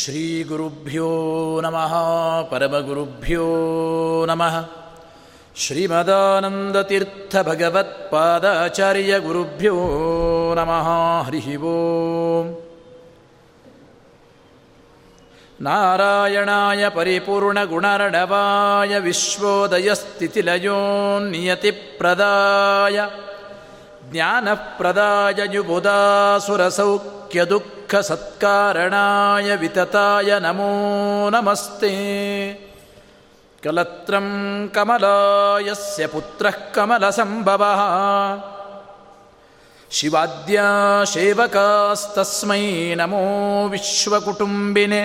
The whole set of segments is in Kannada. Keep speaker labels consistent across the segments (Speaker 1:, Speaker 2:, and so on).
Speaker 1: ಶ್ರೀಗುರುಭ್ಯೋ ನಮಃ ಪರಮಗುರುಭ್ಯೋ ನಮಃ ಶ್ರೀಮದಾನಂದತೀರ್ಥಭಗವತ್ಪಾದಾಚಾರ್ಯಗುರುಭ್ಯೋ ನಮಃ ಹರಿ ಓಂ ನಾರಾಯಣಾಯ ಪರಿಪೂರ್ಣಗುಣರಣವಾಯ ವಿಶ್ವೋದಯಸ್ಥಿತಿಲಯೋನ್ನಿಯತಿಪ್ರದಾಯ ಜ್ಞಾನಪ್ರದಾಯ ಯುಬುದಾಸುರಸೌಖ್ಯದುಃಖ युबुदासुरसौख्यदुःखसत्कारणाय वितताय नमो नमस्ते कलत्रं कमलायस्य पुत्रः कमलसम्भवः शिवाद्या सेवकास्तस्मै नमो विश्वकुटुम्बिने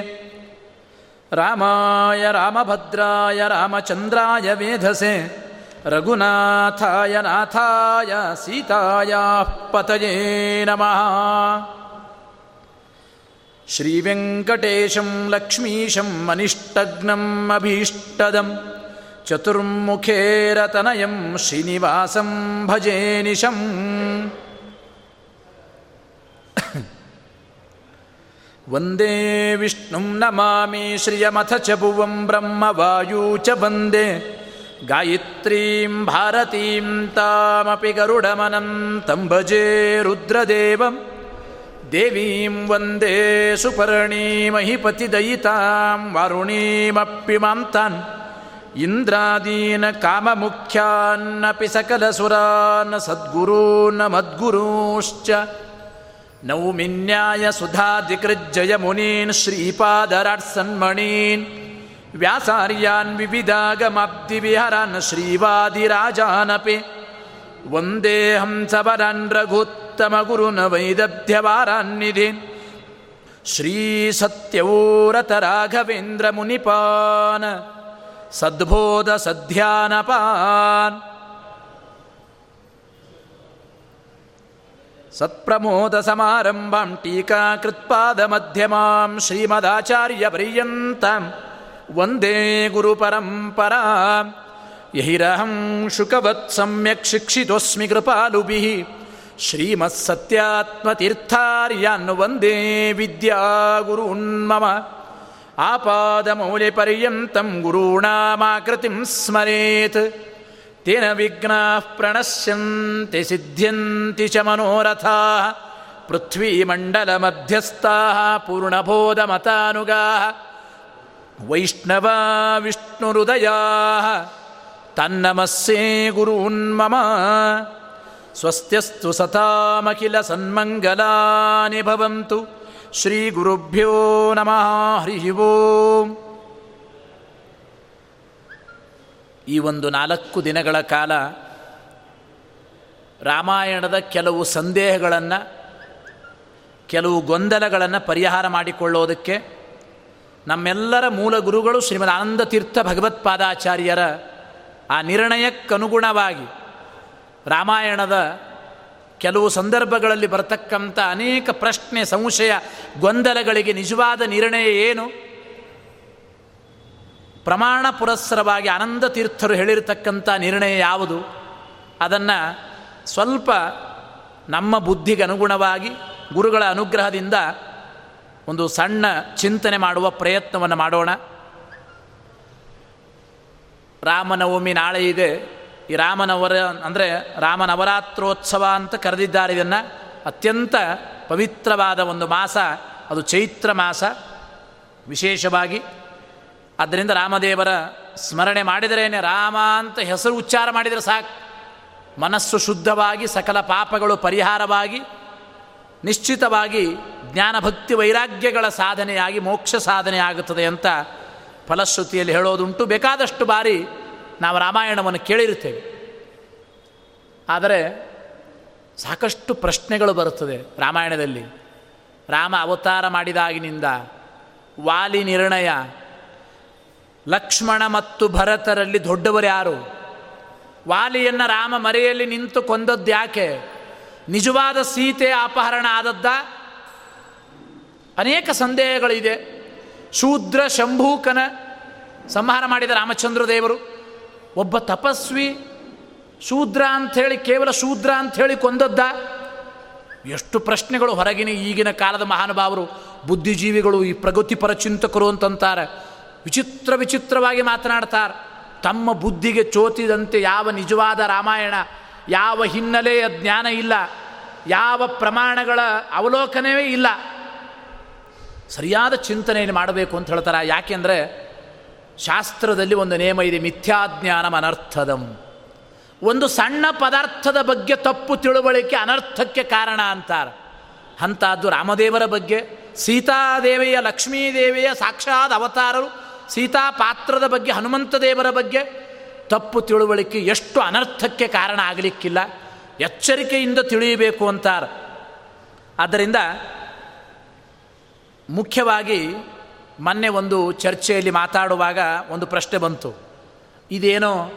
Speaker 1: रामाय रामभद्राय रामचन्द्राय वेधसे रघुनाथाय नाथाय सीतायाः पतये नमः श्रीवेङ्कटेशं लक्ष्मीशं मनिष्टग्नम् अभीष्टदं चतुर्मुखेरतनयं श्रीनिवासं भजे निशम् वन्दे विष्णुं नमामि श्रियमथ च भुवं ब्रह्मवायू च वन्दे गायत्रीं भारतीं तामपि गरुडमनन्तं भजे ದೇವೀಂ ವಂದೇ ಸುಪರ್ಣೀಮಹಿಪತಿ ದಯಿತಾಂ ವಾರುಣೀಮಪ್ಪಿಮಾಂತಾನ್ ಇಂದ್ರಾದೀನ ಕಾಮಮುಖ್ಯಾನ್ನಪಿ ಸಕಲಸುರಾನ್ ಸದ್ಗುರೂನ್ ಮದ್ಗುರೂಶ್ಚ ನೌಮಿನ್ಯಾಯ ಸುಧಾಧಿಕೃಜ್ಜಯ ಮುನೀನ್ ಶ್ರೀಪಾದರಾಟ್ಸನ್ಮಣೀನ್. ವ್ಯಾಸಾರ್ಯಾನ್ ವಿವಿಧಾಗಮಾಬ್ಧಿವಿಹರಾನ್ ಶ್ರೀವಾದಿರಾಜಾನಪಿ. ಒಂದೇ ಹಂಸವರಾನ್ರಘೋತ್ತಮ ಗುರುನ ವೈದಧ್ಯವಾರಾನ್ನಿಧಿ ಶ್ರೀ ಸತ್ಯವೂರತ ರಾಘವೇಂದ್ರ ಮುನಿಪಾನ. ಸದ್ಬೋಧ ಸಧ್ಯಾನಪಾನ್ ಸತ್ಪ್ರಮೋದ ಸಮಾರಂಭಾಂ ಟೀಕಾ ಟೀಕಾಕೃತ್ಪಾದ ಮಧ್ಯಮಾಂ ಶ್ರೀಮದಾಚಾರ್ಯ ಪರ್ಯಂತ. ವಂದೇ ಗುರು ಪರಂಪರಾ. गुरुपरम्परां यहिरहं शुकवत् सम्यक् शिक्षितोऽस्मि कृपालुभिः श्रीमत्सत्यात्मतीर्थार्यान् वन्दे विद्यागुरून्मम आपादमौलिपर्यन्तं गुरूणामाकृतिं स्मरेत् तेन विघ्नाः प्रणश्यन्ति सिद्ध्यन्ति च मनोरथाः पृथ्वीमण्डलमध्यस्थाः पूर्णबोधमतानुगाः वैष्णवा विष्णुहृदयाः ತನ್ನಮಸ್ಸೇ ಗುರುನ್ಮಮ ಸ್ವಸ್ತ್ಯಸ್ತು ಸತಾಮಖಿಲ ಸನ್ಮಂಗಲಾನಿ ಭವಂತು. ಶ್ರೀ ಗುರುಭ್ಯೋ ನಮಃ ಹರಿ ಓಂ. ಈ ಒಂದು ನಾಲ್ಕು ದಿನಗಳ ಕಾಲ ರಾಮಾಯಣದ ಕೆಲವು ಸಂದೇಹಗಳನ್ನು, ಕೆಲವು ಗೊಂದಲಗಳನ್ನು ಪರಿಹಾರ ಮಾಡಿಕೊಳ್ಳೋದಕ್ಕೆ ನಮ್ಮೆಲ್ಲರ ಮೂಲ ಗುರುಗಳು ಶ್ರೀಮದ್ ಆನಂದ ತೀರ್ಥ ಭಗವತ್ಪಾದಾಚಾರ್ಯರ ಆ ನಿರ್ಣಯಕ್ಕನುಗುಣವಾಗಿ ರಾಮಾಯಣದ ಕೆಲವು ಸಂದರ್ಭಗಳಲ್ಲಿ ಬರತಕ್ಕಂಥ ಅನೇಕ ಪ್ರಶ್ನೆ, ಸಂಶಯ, ಗೊಂದಲಗಳಿಗೆ ನಿಜವಾದ ನಿರ್ಣಯ ಏನು? ಪ್ರಮಾಣ ಪುರಸ್ಸರವಾಗಿ ಆನಂದ ತೀರ್ಥರು ಹೇಳಿರತಕ್ಕಂಥ ನಿರ್ಣಯ ಯಾವುದು? ಅದನ್ನು ಸ್ವಲ್ಪ ನಮ್ಮ ಬುದ್ಧಿಗೆ ಅನುಗುಣವಾಗಿ, ಗುರುಗಳ ಅನುಗ್ರಹದಿಂದ ಒಂದು ಸಣ್ಣ ಚಿಂತನೆ ಮಾಡುವ ಪ್ರಯತ್ನವನ್ನು ಮಾಡೋಣ. ರಾಮನವಮಿ ನಾಳೆ ಇದೆ. ಈ ರಾಮನವರ, ಅಂದರೆ ರಾಮನವರಾತ್ರೋತ್ಸವ ಅಂತ ಕರೆದಿದ್ದಾರೆ ಇದನ್ನು. ಅತ್ಯಂತ ಪವಿತ್ರವಾದ ಒಂದು ಮಾಸ, ಅದು ಚೈತ್ರ ಮಾಸ, ವಿಶೇಷವಾಗಿ. ಆದ್ದರಿಂದ ರಾಮದೇವರ ಸ್ಮರಣೆ ಮಾಡಿದರೇನೆ, ರಾಮ ಅಂತ ಹೆಸರು ಉಚ್ಚಾರ ಮಾಡಿದರೆ ಸಾಕು. ಮನಸ್ಸು ಶುದ್ಧವಾಗಿ, ಸಕಲ ಪಾಪಗಳು ಪರಿಹಾರವಾಗಿ, ನಿಶ್ಚಿತವಾಗಿ ಜ್ಞಾನಭಕ್ತಿ ವೈರಾಗ್ಯಗಳ ಸಾಧನೆಯಾಗಿ, ಮೋಕ್ಷ ಸಾಧನೆ ಆಗುತ್ತದೆ ಅಂತ ಫಲಶ್ರುತಿಯಲ್ಲಿ ಹೇಳೋದುಂಟು. ಬೇಕಾದಷ್ಟು ಬಾರಿ ನಾವು ರಾಮಾಯಣವನ್ನು ಕೇಳಿರುತ್ತೇವೆ. ಆದರೆ ಸಾಕಷ್ಟು ಪ್ರಶ್ನೆಗಳು ಬರುತ್ತದೆ ರಾಮಾಯಣದಲ್ಲಿ. ರಾಮ ಅವತಾರ ಮಾಡಿದಾಗಿನಿಂದ ವಾಲಿ ನಿರ್ಣಯ ಲಕ್ಷ್ಮಣ ಮತ್ತು ಭರತರಲ್ಲಿ ದೊಡ್ಡವರು ಯಾರು? ವಾಲಿಯನ್ನು ರಾಮ ಮರೆಯಲ್ಲಿ ನಿಂತು ಕೊಂದದ್ದು ಯಾಕೆ? ನಿಜವಾದ ಸೀತೆ ಅಪಹರಣ ಆದದ್ದ? ಅನೇಕ ಸಂದೇಹಗಳಿದೆ. ಶೂದ್ರ ಶಂಭೂಕನ ಸಂಹಾರ ಮಾಡಿದ ರಾಮಚಂದ್ರ ದೇವರು. ಒಬ್ಬ ತಪಸ್ವಿ ಶೂದ್ರ ಅಂಥೇಳಿ, ಕೇವಲ ಶೂದ್ರ ಅಂಥೇಳಿ ಕೊಂದದ್ದ. ಎಷ್ಟು ಪ್ರಶ್ನೆಗಳು ಹೊರಗಿನ ಈಗಿನ ಕಾಲದ ಮಹಾನುಭಾವರು, ಬುದ್ಧಿಜೀವಿಗಳು, ಈ ಪ್ರಗತಿಪರ ಚಿಂತಕರು ಅಂತಂತಾರೆ. ವಿಚಿತ್ರ ವಿಚಿತ್ರವಾಗಿ ಮಾತನಾಡ್ತಾರೆ. ತಮ್ಮ ಬುದ್ಧಿಗೆ ಚೋತಿದಂತೆ ಯಾವ ನಿಜವಾದ ರಾಮಾಯಣ, ಯಾವ ಹಿನ್ನೆಲೆಯ ಜ್ಞಾನ ಇಲ್ಲ, ಯಾವ ಪ್ರಮಾಣಗಳ ಅವಲೋಕನವೇ ಇಲ್ಲ. ಸರಿಯಾದ ಚಿಂತನೆಯನ್ನು ಮಾಡಬೇಕು ಅಂತ ಹೇಳ್ತಾರೆ. ಯಾಕೆಂದರೆ ಶಾಸ್ತ್ರದಲ್ಲಿ ಒಂದು ನೇಮ ಇದೆ, ಮಿಥ್ಯಾಜ್ಞಾನಂ ಅನರ್ಥದಂ. ಒಂದು ಸಣ್ಣ ಪದಾರ್ಥದ ಬಗ್ಗೆ ತಪ್ಪು ತಿಳುವಳಿಕೆ ಅನರ್ಥಕ್ಕೆ ಕಾರಣ ಅಂತಾರೆ. ಅಂಥದ್ದು ರಾಮದೇವರ ಬಗ್ಗೆ, ಸೀತಾದೇವಿಯ, ಲಕ್ಷ್ಮೀದೇವಿಯ ಸಾಕ್ಷಾತ್ ಅವತಾರರು, ಸೀತಾ ಪಾತ್ರದ ಬಗ್ಗೆ ಹನುಮಂತ ದೇವರ ಬಗ್ಗೆ ತಪ್ಪು ತಿಳುವಳಿಕೆ ಎಷ್ಟು ಅನರ್ಥಕ್ಕೆ ಕಾರಣ ಆಗಲಿಕ್ಕಿಲ್ಲ. ಎಚ್ಚರಿಕೆಯಿಂದ ತಿಳಿಯಬೇಕು ಅಂತಾರೆ. ಆದ್ದರಿಂದ ಮುಖ್ಯವಾಗಿ ಮೊನ್ನೆ ಒಂದು ಚರ್ಚೆಯಲ್ಲಿ ಮಾತಾಡುವಾಗ ಒಂದು ಪ್ರಶ್ನೆ ಬಂತು. ಇದೇನೋ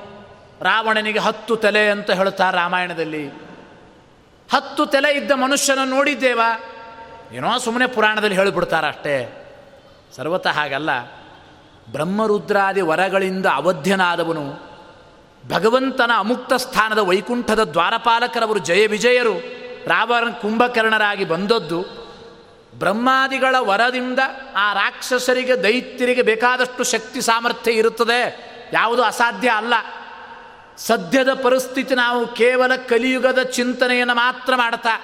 Speaker 1: ರಾವಣನಿಗೆ ಹತ್ತು ತಲೆ ಅಂತ ಹೇಳುತ್ತಾರೆ ರಾಮಾಯಣದಲ್ಲಿ. ಹತ್ತು ತಲೆ ಇದ್ದ ಮನುಷ್ಯನ ನೋಡಿದ್ದೇವಾ? ಏನೋ ಸುಮ್ಮನೆ ಪುರಾಣದಲ್ಲಿ ಹೇಳಿಬಿಡ್ತಾರಷ್ಟೇ ಸರ್ವತಃ ಹಾಗಲ್ಲ. ಬ್ರಹ್ಮರುದ್ರಾದಿ ವರಗಳಿಂದ ಅವಧ್ಯನಾದವನು ಭಗವಂತನ ಅಮುಕ್ತ ಸ್ಥಾನದ ವೈಕುಂಠದ ದ್ವಾರಪಾಲಕರವರು ಜಯ ವಿಜಯರು ರಾವಣ ಕುಂಭಕರ್ಣರಾಗಿ ಬಂದದ್ದು ಬ್ರಹ್ಮಾದಿಗಳ ವರದಿಂದ ಆ ರಾಕ್ಷಸರಿಗೆ, ದೈತ್ಯರಿಗೆ ಬೇಕಾದಷ್ಟು ಶಕ್ತಿ ಸಾಮರ್ಥ್ಯ ಇರುತ್ತದೆ. ಯಾವುದು ಅಸಾಧ್ಯ ಅಲ್ಲ. ಸದ್ಯದ ಪರಿಸ್ಥಿತಿ ನಾವು ಕೇವಲ ಕಲಿಯುಗದ ಚಿಂತನೆಯನ್ನು ಮಾತ್ರ ಮಾಡ್ತಾ,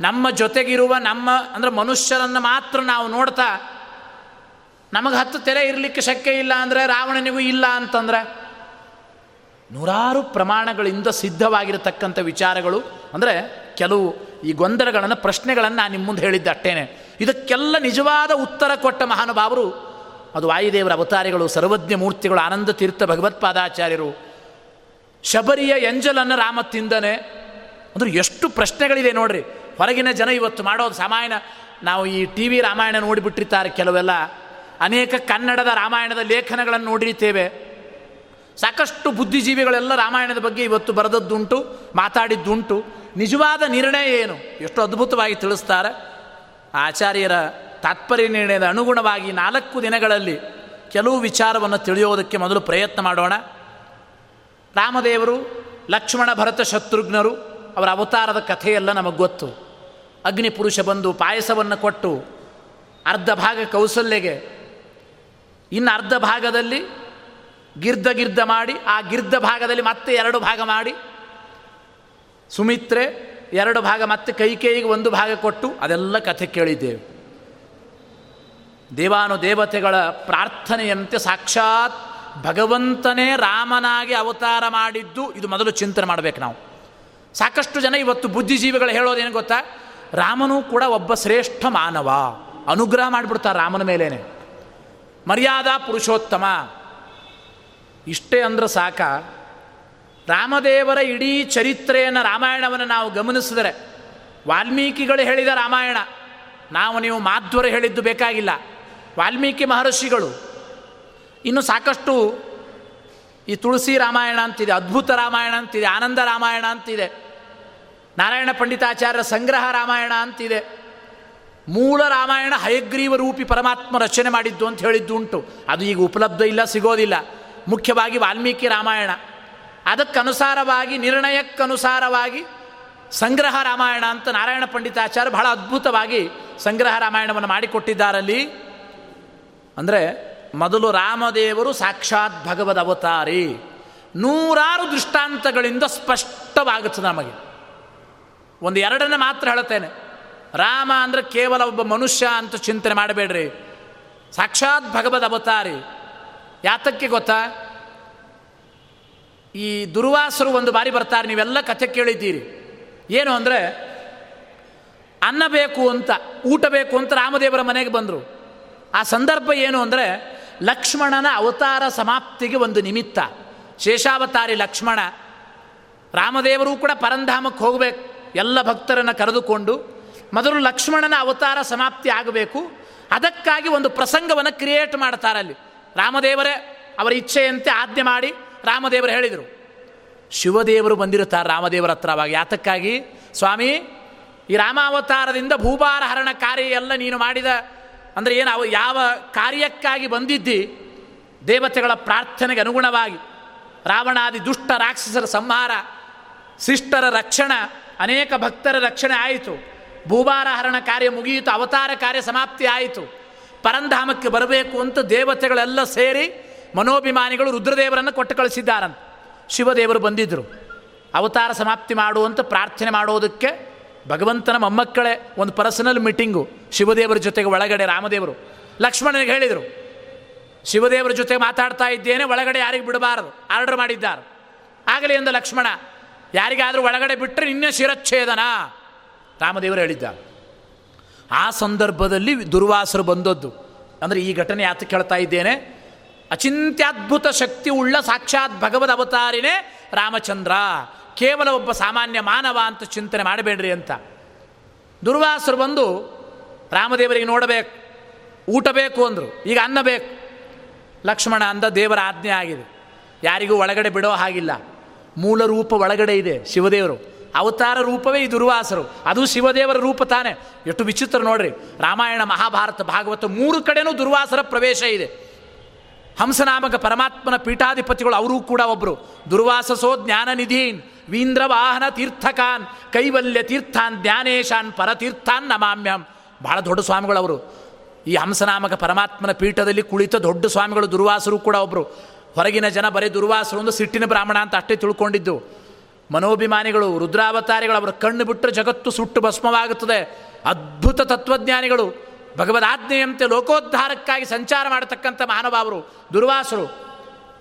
Speaker 1: ನಮ್ಮ ಜೊತೆಗಿರುವ ನಮ್ಮ, ಅಂದರೆ ಮನುಷ್ಯರನ್ನು ಮಾತ್ರ ನಾವು ನೋಡ್ತಾ, ನಮಗೆ ಹತ್ತು ತೆರೆ ಇರಲಿಕ್ಕೆ ಶಕ್ಯ ಇಲ್ಲ ಅಂದರೆ, ರಾವಣನಿಗೂ ಇಲ್ಲ ಅಂತಂದ್ರೆ, ನೂರಾರು ಪ್ರಮಾಣಗಳಿಂದ ಸಿದ್ಧವಾಗಿರತಕ್ಕಂಥ ವಿಚಾರಗಳು, ಅಂದರೆ ಕೆಲವು ಈ ಗೊಂದಲಗಳನ್ನು, ಪ್ರಶ್ನೆಗಳನ್ನು ನಾನು ನಿಮ್ಮ ಮುಂದೆ ಹೇಳಿದ್ದೆ ಅಷ್ಟೇನೆ. ಇದಕ್ಕೆಲ್ಲ ನಿಜವಾದ ಉತ್ತರ ಕೊಟ್ಟ ಮಹಾನುಭಾವರು ಅದು ವಾಯುದೇವರ ಅವತಾರಿಗಳು, ಸರ್ವಜ್ಞ ಮೂರ್ತಿಗಳು, ಆನಂದ ತೀರ್ಥ ಭಗವತ್ಪಾದಾಚಾರ್ಯರು ಶಬರಿಯ ಎಂಜಲನ್ನು ರಾಮ ತಿಂದನೆ. ಅಂದ್ರೆ ಎಷ್ಟು ಪ್ರಶ್ನೆಗಳಿದೆ ನೋಡ್ರಿ. ಹೊರಗಿನ ಜನ ಇವತ್ತು ಮಾಡೋದು ಸಾಮಾನ್ಯ. ನಾವು ಈ ಟಿ ವಿ ರಾಮಾಯಣ ನೋಡಿಬಿಟ್ಟಿರ್ತಾರೆ ಕೆಲವೆಲ್ಲ. ಅನೇಕ ಕನ್ನಡದ ರಾಮಾಯಣದ ಲೇಖನಗಳನ್ನು ನೋಡಿರ್ತೇವೆ. ಸಾಕಷ್ಟು ಬುದ್ಧಿಜೀವಿಗಳೆಲ್ಲ ರಾಮಾಯಣದ ಬಗ್ಗೆ ಇವತ್ತು ಬರೆದದ್ದುಂಟು, ಮಾತಾಡಿದ್ದುಂಟು. ನಿಜವಾದ ನಿರ್ಣಯ ಏನು? ಎಷ್ಟು ಅದ್ಭುತವಾಗಿ ತಿಳಿಸ್ತಾರೆ. ಆಚಾರ್ಯರ ತಾತ್ಪರ್ಯ ನಿರ್ಣಯದ ಅನುಗುಣವಾಗಿ ನಾಲ್ಕು ದಿನಗಳಲ್ಲಿ ಕೆಲವು ವಿಚಾರವನ್ನು ತಿಳಿಯೋದಕ್ಕೆ ಮೊದಲು ಪ್ರಯತ್ನ ಮಾಡೋಣ. ರಾಮದೇವರು, ಲಕ್ಷ್ಮಣ ಭರತ ಶತ್ರುಘ್ನರು, ಅವರ ಅವತಾರದ ಕಥೆಯೆಲ್ಲ ನಮಗೆ ಗೊತ್ತು. ಅಗ್ನಿಪುರುಷ ಬಂದು ಪಾಯಸವನ್ನು ಕೊಟ್ಟು ಅರ್ಧ ಭಾಗ ಕೌಸಲ್ಯಗೆ, ಇನ್ನು ಅರ್ಧ ಭಾಗದಲ್ಲಿ ಗಿರ್ದ ಗಿರ್ದ ಮಾಡಿ, ಆ ಗಿರ್ದ ಭಾಗದಲ್ಲಿ ಮತ್ತೆ ಎರಡು ಭಾಗ ಮಾಡಿ. ಸುಮಿತ್ರೆ ಎರಡು ಭಾಗ ಮತ್ತೆ ಕೈಕೇಯಿಗೆ ಒಂದು ಭಾಗ ಕೊಟ್ಟು ಅದೆಲ್ಲ ಕಥೆ ಕೇಳಿದ್ದೇವೆ. ದೇವಾನು ದೇವತೆಗಳ ಪ್ರಾರ್ಥನೆಯಂತೆ ಸಾಕ್ಷಾತ್ ಭಗವಂತನೇ ರಾಮನಾಗಿ ಅವತಾರ ಮಾಡಿದ್ದು ಇದು ಮೊದಲು ಚಿಂತನೆ ಮಾಡಬೇಕು ನಾವು. ಸಾಕಷ್ಟು ಜನ ಇವತ್ತು ಬುದ್ಧಿಜೀವಿಗಳು ಹೇಳೋದೇನು ಗೊತ್ತಾ? ರಾಮನೂ ಕೂಡ ಒಬ್ಬ ಶ್ರೇಷ್ಠ ಮಾನವ. ಅನುಗ್ರಹ ಮಾಡಿಬಿಡ್ತಾರೆ ರಾಮನ ಮೇಲೇನೆ. ಮರ್ಯಾದಾ ಪುರುಷೋತ್ತಮ. ಇಷ್ಟೇ ಅಂದ್ರೆ ಸಾಕ? ರಾಮದೇವರ ಇಡೀ ಚರಿತ್ರೆಯನ್ನು ರಾಮಾಯಣವನ್ನು ನಾವು ಗಮನಿಸಿದರೆ ವಾಲ್ಮೀಕಿಗಳು ಹೇಳಿದ ರಾಮಾಯಣ, ನಾವು ನೀವು ಮಾಧ್ವರು ಹೇಳಿದ್ದು ಬೇಕಾಗಿಲ್ಲ. ವಾಲ್ಮೀಕಿ ಮಹರ್ಷಿಗಳು, ಇನ್ನು ಸಾಕಷ್ಟು ಈ ತುಳಸಿ ರಾಮಾಯಣ ಅಂತಿದೆ, ಅದ್ಭುತ ರಾಮಾಯಣ ಅಂತಿದೆ, ಆನಂದ ರಾಮಾಯಣ ಅಂತಿದೆ, ನಾರಾಯಣ ಪಂಡಿತಾಚಾರ್ಯರ ಸಂಗ್ರಹ ರಾಮಾಯಣ ಅಂತಿದೆ, ಮೂಲ ರಾಮಾಯಣ ಹಯಗ್ರೀವ ರೂಪಿ ಪರಮಾತ್ಮ ರಚನೆ ಮಾಡಿದ್ದು ಅಂತ ಹೇಳಿದ್ದು ಉಂಟು. ಅದು ಈಗ ಉಪಲಬ್ಧ ಇಲ್ಲ, ಸಿಗೋದಿಲ್ಲ. ಮುಖ್ಯವಾಗಿ ವಾಲ್ಮೀಕಿ ರಾಮಾಯಣ. ಅದಕ್ಕನುಸಾರವಾಗಿ, ನಿರ್ಣಯಕ್ಕನುಸಾರವಾಗಿ ಸಂಗ್ರಹ ರಾಮಾಯಣ ಅಂತ ನಾರಾಯಣ ಪಂಡಿತಾಚಾರ್ಯ ಬಹಳ ಅದ್ಭುತವಾಗಿ ಸಂಗ್ರಹ ರಾಮಾಯಣವನ್ನು ಮಾಡಿಕೊಟ್ಟಿದ್ದಾರಲ್ಲಿ. ಅಂದರೆ ಮೊದಲು ರಾಮದೇವರು ಸಾಕ್ಷಾತ್ ಭಗವದ್ ಅವತಾರಿ. ನೂರಾರು ದೃಷ್ಟಾಂತಗಳಿಂದ ಸ್ಪಷ್ಟವಾಗುತ್ತದೆ ನಮಗೆ. ಒಂದು ಎರಡನ್ನು ಮಾತ್ರ ಹೇಳುತ್ತೇನೆ. ರಾಮ ಅಂದರೆ ಕೇವಲ ಒಬ್ಬ ಮನುಷ್ಯ ಅಂತ ಚಿಂತನೆ ಮಾಡಬೇಡ್ರಿ. ಸಾಕ್ಷಾತ್ ಭಗವದ್ ಅವತಾರಿ. ಯಾತಕ್ಕೆ ಗೊತ್ತಾ? ಈ ದುರ್ವಾಸರು ಒಂದು ಬಾರಿ ಬರ್ತಾರೆ, ನೀವೆಲ್ಲ ಕಥೆ ಕೇಳಿದ್ದೀರಿ. ಏನು ಅಂದರೆ, ಅನ್ನ ಬೇಕು ಅಂತ, ಊಟ ಬೇಕು ಅಂತ ರಾಮದೇವರ ಮನೆಗೆ ಬಂದರು. ಆ ಸಂದರ್ಭ ಏನು ಅಂದರೆ, ಲಕ್ಷ್ಮಣನ ಅವತಾರ ಸಮಾಪ್ತಿಗೆ ಒಂದು ನಿಮಿತ್ತ. ಶೇಷಾವತಾರಿ ಲಕ್ಷ್ಮಣ. ರಾಮದೇವರು ಕೂಡ ಪರಂಧಾಮಕ್ಕೆ ಹೋಗಬೇಕು, ಎಲ್ಲ ಭಕ್ತರನ್ನು ಕರೆದುಕೊಂಡು. ಮೊದಲು ಲಕ್ಷ್ಮಣನ ಅವತಾರ ಸಮಾಪ್ತಿ ಆಗಬೇಕು. ಅದಕ್ಕಾಗಿ ಒಂದು ಪ್ರಸಂಗವನ್ನು ಕ್ರಿಯೇಟ್ ಮಾಡ್ತಾರಲ್ಲಿ. ರಾಮದೇವರೇ, ಅವರ ಇಚ್ಛೆಯಂತೆ ಆಜ್ಞೆ ಮಾಡಿ ರಾಮದೇವರು ಹೇಳಿದರು. ಶಿವದೇವರು ಬಂದಿರುತ್ತಾರೆ ರಾಮದೇವರ ಹತ್ರವಾಗಿ ಅವಾಗ. ಯಾತಕ್ಕಾಗಿ? ಸ್ವಾಮಿ, ಈ ರಾಮಾವತಾರದಿಂದ ಭೂಭಾರ ಹರಣ ಕಾರ್ಯ ಎಲ್ಲ ನೀನು ಮಾಡಿದ, ಅಂದರೆ ಏನು ಅವು ಯಾವ ಕಾರ್ಯಕ್ಕಾಗಿ ಬಂದಿದ್ದಿ? ದೇವತೆಗಳ ಪ್ರಾರ್ಥನೆಗೆ ಅನುಗುಣವಾಗಿ. ರಾವಣಾದಿ ದುಷ್ಟ ರಾಕ್ಷಸರ ಸಂಹಾರ, ಶಿಷ್ಟರ ರಕ್ಷಣ, ಅನೇಕ ಭಕ್ತರ ರಕ್ಷಣೆ ಆಯಿತು. ಭೂಭಾರ ಹರಣ ಕಾರ್ಯ ಮುಗಿಯಿತು, ಅವತಾರ ಕಾರ್ಯ ಸಮಾಪ್ತಿ ಆಯಿತು. ಪರಂಧಾಮಕ್ಕೆ ಬರಬೇಕು ಅಂತ ದೇವತೆಗಳೆಲ್ಲ ಸೇರಿ ಮನೋಭಿಮಾನಿಗಳು ರುದ್ರದೇವರನ್ನು ಕೊಟ್ಟು ಕಳಿಸಿದ್ದಾರಂತ. ಶಿವದೇವರು ಬಂದಿದ್ದರು ಅವತಾರ ಸಮಾಪ್ತಿ ಮಾಡುವಂತ ಪ್ರಾರ್ಥನೆ ಮಾಡೋದಕ್ಕೆ ಭಗವಂತನ ಮೊಮ್ಮಕ್ಕಳೇ ಒಂದು ಪರ್ಸನಲ್ ಮೀಟಿಂಗು ಶಿವದೇವರ ಜೊತೆಗೆ ಒಳಗಡೆ ರಾಮದೇವರು. ಲಕ್ಷ್ಮಣನಿಗೆ ಹೇಳಿದರು, ಶಿವದೇವರ ಜೊತೆ ಮಾತಾಡ್ತಾ ಇದ್ದೇನೆ, ಒಳಗಡೆ ಯಾರಿಗೆ ಬಿಡಬಾರದು. ಆರ್ಡರ್ ಮಾಡಿದ್ದಾರೆ. ಆಗಲಿ ಎಂದ ಲಕ್ಷ್ಮಣ, ಯಾರಿಗಾದರೂ ಒಳಗಡೆ ಬಿಟ್ಟರೆ ನಿನ್ನೆ ಶಿರಚ್ಛೇದನ. ರಾಮದೇವರು ಹೇಳಿದ್ದ ಆ ಸಂದರ್ಭದಲ್ಲಿ ದುರ್ವಾಸರು ಬಂದದ್ದು. ಅಂದರೆ ಈ ಘಟನೆ ಯಾತಕ್ಕೆ ಕೇಳ್ತಾ ಇದ್ದೇನೆ ಅಚಿಂತ್ಯದ್ಭುತ ಶಕ್ತಿ ಉಳ್ಳ ಸಾಕ್ಷಾತ್ ಭಗವದ್ ಅವತಾರಿನೇ ರಾಮಚಂದ್ರ. ಕೇವಲ ಒಬ್ಬ ಸಾಮಾನ್ಯ ಮಾನವ ಅಂತ ಚಿಂತನೆ ಮಾಡಬೇಡ್ರಿ ಅಂತ. ದುರ್ವಾಸರು ಬಂದು ರಾಮದೇವರಿಗೆ ನೋಡಬೇಕು ಊಟ ಬೇಕು ಅಂದರು. ಈಗ ಅನ್ನ ಬೇಕು. ಲಕ್ಷ್ಮಣ ಅಂದ ದೇವರ ಆಜ್ಞೆ ಆಗಿದೆ. ಯಾರಿಗೂ ಒಳಗಡೆ ಬಿಡೋ ಹಾಗಿಲ್ಲ. ಮೂಲ ರೂಪ ಒಳಗಡೆ ಇದೆ ಶಿವದೇವರು. ಅವತಾರ ರೂಪವೇ ಈ ದುರ್ವಾಸರು. ಅದು ಶಿವದೇವರ ರೂಪ ತಾನೆ. ಎಷ್ಟು ವಿಚಿತ್ರ ನೋಡ್ರಿ. ರಾಮಾಯಣ, ಮಹಾಭಾರತ, ಭಾಗವತ ಮೂರು ಕಡೆನೂ ದುರ್ವಾಸರ ಪ್ರವೇಶ ಇದೆ. ಹಂಸನಾಮಕ ಪರಮಾತ್ಮನ ಪೀಠಾಧಿಪತಿಗಳು ಅವರೂ ಕೂಡ ಒಬ್ಬರು ದುರ್ವಾಸಸೋ ಜ್ಞಾನ ನಿಧೀನ್, ವೀಂದ್ರ ವಾಹನ ತೀರ್ಥಕಾನ್, ಕೈವಲ್ಯ ತೀರ್ಥಾನ್, ಜ್ಞಾನೇಶಾನ್ ಪರತೀರ್ಥಾನ್ ನಮಾಮ್ಯಂ. ಬಹಳ ದೊಡ್ಡ ಸ್ವಾಮಿಗಳು ಅವರು. ಈ ಹಂಸನಾಮಕ ಪರಮಾತ್ಮನ ಪೀಠದಲ್ಲಿ ಕುಳಿತ ದೊಡ್ಡ ಸ್ವಾಮಿಗಳು ದುರ್ವಾಸರು ಕೂಡ ಒಬ್ಬರು ಹೊರಗಿನ ಜನ ಬರೀ ದುರ್ವಾಸರು ಒಂದು ಸಿಟ್ಟಿನ ಬ್ರಾಹ್ಮಣ ಅಂತ ಅಷ್ಟೇ ತಿಳ್ಕೊಂಡಿದ್ದು. ಮನೋಭಿಮಾನಿಗಳು, ರುದ್ರಾವತಾರಿಗಳು ಅವರ ಕಣ್ಣು ಬಿಟ್ಟರೆ ಜಗತ್ತು ಸುಟ್ಟು ಭಸ್ಮವಾಗುತ್ತದೆ. ಅದ್ಭುತ ತತ್ವಜ್ಞಾನಿಗಳು. ಭಗವದಾಜ್ಞೆಯಂತೆ ಲೋಕೋದ್ಧಾರಕ್ಕಾಗಿ ಸಂಚಾರ ಮಾಡತಕ್ಕಂಥ ಮಹಾನುಭಾವರು, ದುರ್ವಾಸರು,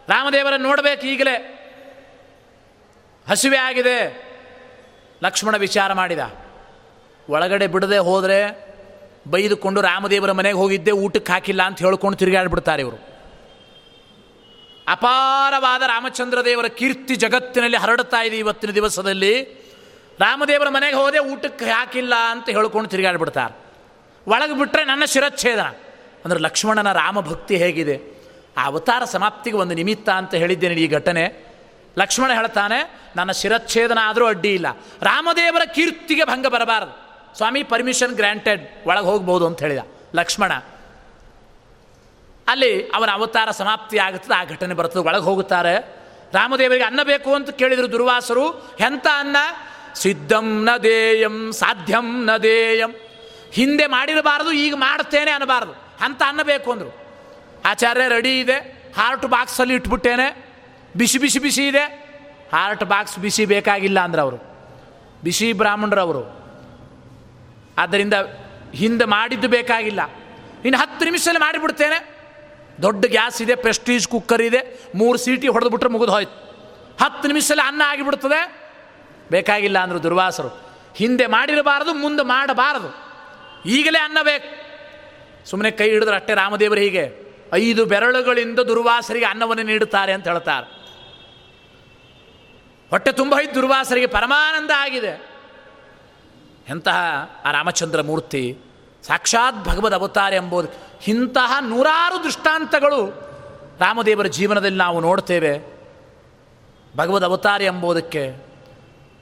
Speaker 1: ರಾಮದೇವರನ್ನು ನೋಡಬೇಕು ಈಗಲೇ. ಹಸಿವೆ ಆಗಿದೆ. ಲಕ್ಷ್ಮಣ ವಿಚಾರ ಮಾಡಿದ. ಒಳಗಡೆ ಬಿಡದೆ ಹೋದರೆ ಬೈದುಕೊಂಡು ರಾಮದೇವರ ಮನೆಗೆ ಹೋಗಿದ್ದೆ ಊಟಕ್ಕೆ ಹಾಕಿಲ್ಲ ಅಂತ ಹೇಳ್ಕೊಂಡು ತಿರುಗಾಡ್ಬಿಡ್ತಾರೆ ಇವರು. ಅಪಾರವಾದ ರಾಮಚಂದ್ರ ದೇವರ ಕೀರ್ತಿ ಜಗತ್ತಿನಲ್ಲಿ ಹರಡ್ತಾ ಇದೆ ಇವತ್ತಿನ ದಿವಸದಲ್ಲಿ. ರಾಮದೇವರ ಮನೆಗೆ ಹೋದೆ ಊಟಕ್ಕೆ ಹಾಕಿಲ್ಲ ಅಂತ ಹೇಳ್ಕೊಂಡು ತಿರುಗಾಡ್ಬಿಡ್ತಾರೆ ಒಳಗೆ ಬಿಟ್ಟರೆ ನನ್ನ ಶಿರಚ್ಛೇದನ ಅಂದರೆ ಲಕ್ಷ್ಮಣನ ರಾಮ ಭಕ್ತಿ ಹೇಗಿದೆ? ಆ ಅವತಾರ ಸಮಾಪ್ತಿಗೆ ಒಂದು ನಿಮಿತ್ತ ಅಂತ ಹೇಳಿದ್ದೇನೆ ಈ ಘಟನೆ. ಲಕ್ಷ್ಮಣ ಹೇಳ್ತಾನೆ, ನನ್ನ ಶಿರಚ್ಛೇದನ ಆದರೂ ಅಡ್ಡಿ ಇಲ್ಲ. ರಾಮದೇವರ ಕೀರ್ತಿಗೆ ಭಂಗ ಬರಬಾರದು. ಸ್ವಾಮಿ ಪರ್ಮಿಷನ್ ಗ್ರ್ಯಾಂಟೆಡ್ ಒಳಗೆ ಹೋಗ್ಬೋದು ಅಂತ ಹೇಳಿದ ಲಕ್ಷ್ಮಣ. ಅಲ್ಲಿ ಅವನ ಅವತಾರ ಸಮಾಪ್ತಿ ಆಗುತ್ತದೆ, ಆ ಘಟನೆ ಬರ್ತದೆ, ಒಳಗೆ ಹೋಗುತ್ತಾರೆ. ರಾಮದೇವರಿಗೆ ಅನ್ನ ಬೇಕು ಅಂತ ಕೇಳಿದರು ದುರ್ವಾಸರು. ಎಂಥ ಅನ್ನ? ಸಿದ್ಧಂ ನ ದೇಯಂ, ಸಾಧ್ಯಂ ನ ದೇಯಂ. ಹಿಂದೆ ಮಾಡಿರಬಾರದು, ಈಗ ಮಾಡ್ತೇನೆ ಅನ್ನಬಾರದು. ಅಂತ ಅನ್ನಬೇಕು ಅಂದರು. ಆಚಾರ್ಯ ರೆಡಿ ಇದೆ ಹಾರ್ಟ್ ಬಾಕ್ಸಲ್ಲಿ ಇಟ್ಬಿಟ್ಟೇನೆ. ಬಿಸಿ ಬಿಸಿ ಬಿಸಿ ಇದೆ. ಹಾರ್ಟ್ ಬಾಕ್ಸ್ ಬಿಸಿ ಬೇಕಾಗಿಲ್ಲ ಅಂದ್ರೆ ಅವರು. ಬಿಸಿ ಬ್ರಾಹ್ಮಣರವರು ಆದ್ದರಿಂದ ಹಿಂದೆ ಮಾಡಿದ್ದು ಬೇಕಾಗಿಲ್ಲ. ಇನ್ನು ಹತ್ತು ನಿಮಿಷದಲ್ಲಿ ಮಾಡಿಬಿಡ್ತೇನೆ. ದೊಡ್ಡ ಗ್ಯಾಸ್ ಇದೆ ಪ್ರೆಸ್ಟೀಜ್ ಕುಕ್ಕರ್ ಇದೆ. ಮೂರು ಸೀಟಿ ಹೊಡೆದು ಬಿಟ್ರೆ ಮುಗಿದು ಹೋಯ್ತು. ಹತ್ತು ನಿಮಿಷದಲ್ಲಿ ಅನ್ನ ಆಗಿಬಿಡ್ತದೆ. ಬೇಕಾಗಿಲ್ಲ ಅಂದರು ದುರ್ವಾಸರು. ಹಿಂದೆ ಮಾಡಿರಬಾರದು, ಮುಂದೆ ಮಾಡಬಾರದು. ಈಗಲೇ ಅನ್ನಬೇಕು. ಸುಮ್ಮನೆ ಕೈ ಹಿಡಿದ್ರೆ ಅಷ್ಟೇ ರಾಮದೇವರು ಹೀಗೆ, ಐದು ಬೆರಳುಗಳಿಂದ ದುರ್ವಾಸರಿಗೆ ಅನ್ನವನ್ನು ನೀಡುತ್ತಾರೆ ಅಂತ ಹೇಳ್ತಾರೆ. ಹೊಟ್ಟೆ ತುಂಬ ಐದು ದುರ್ವಾಸರಿಗೆ ಪರಮಾನಂದ ಆಗಿದೆ. ಎಂತಹ ಆ ರಾಮಚಂದ್ರ ಮೂರ್ತಿ ಸಾಕ್ಷಾತ್ ಭಗವದ್ ಅವತಾರ ಎಂಬುದು, ಇಂತಹ ನೂರಾರು ದೃಷ್ಟಾಂತಗಳು ರಾಮದೇವರ ಜೀವನದಲ್ಲಿ ನಾವು ನೋಡ್ತೇವೆ. ಭಗವದ್ ಅವತಾರ ಎಂಬುದಕ್ಕೆ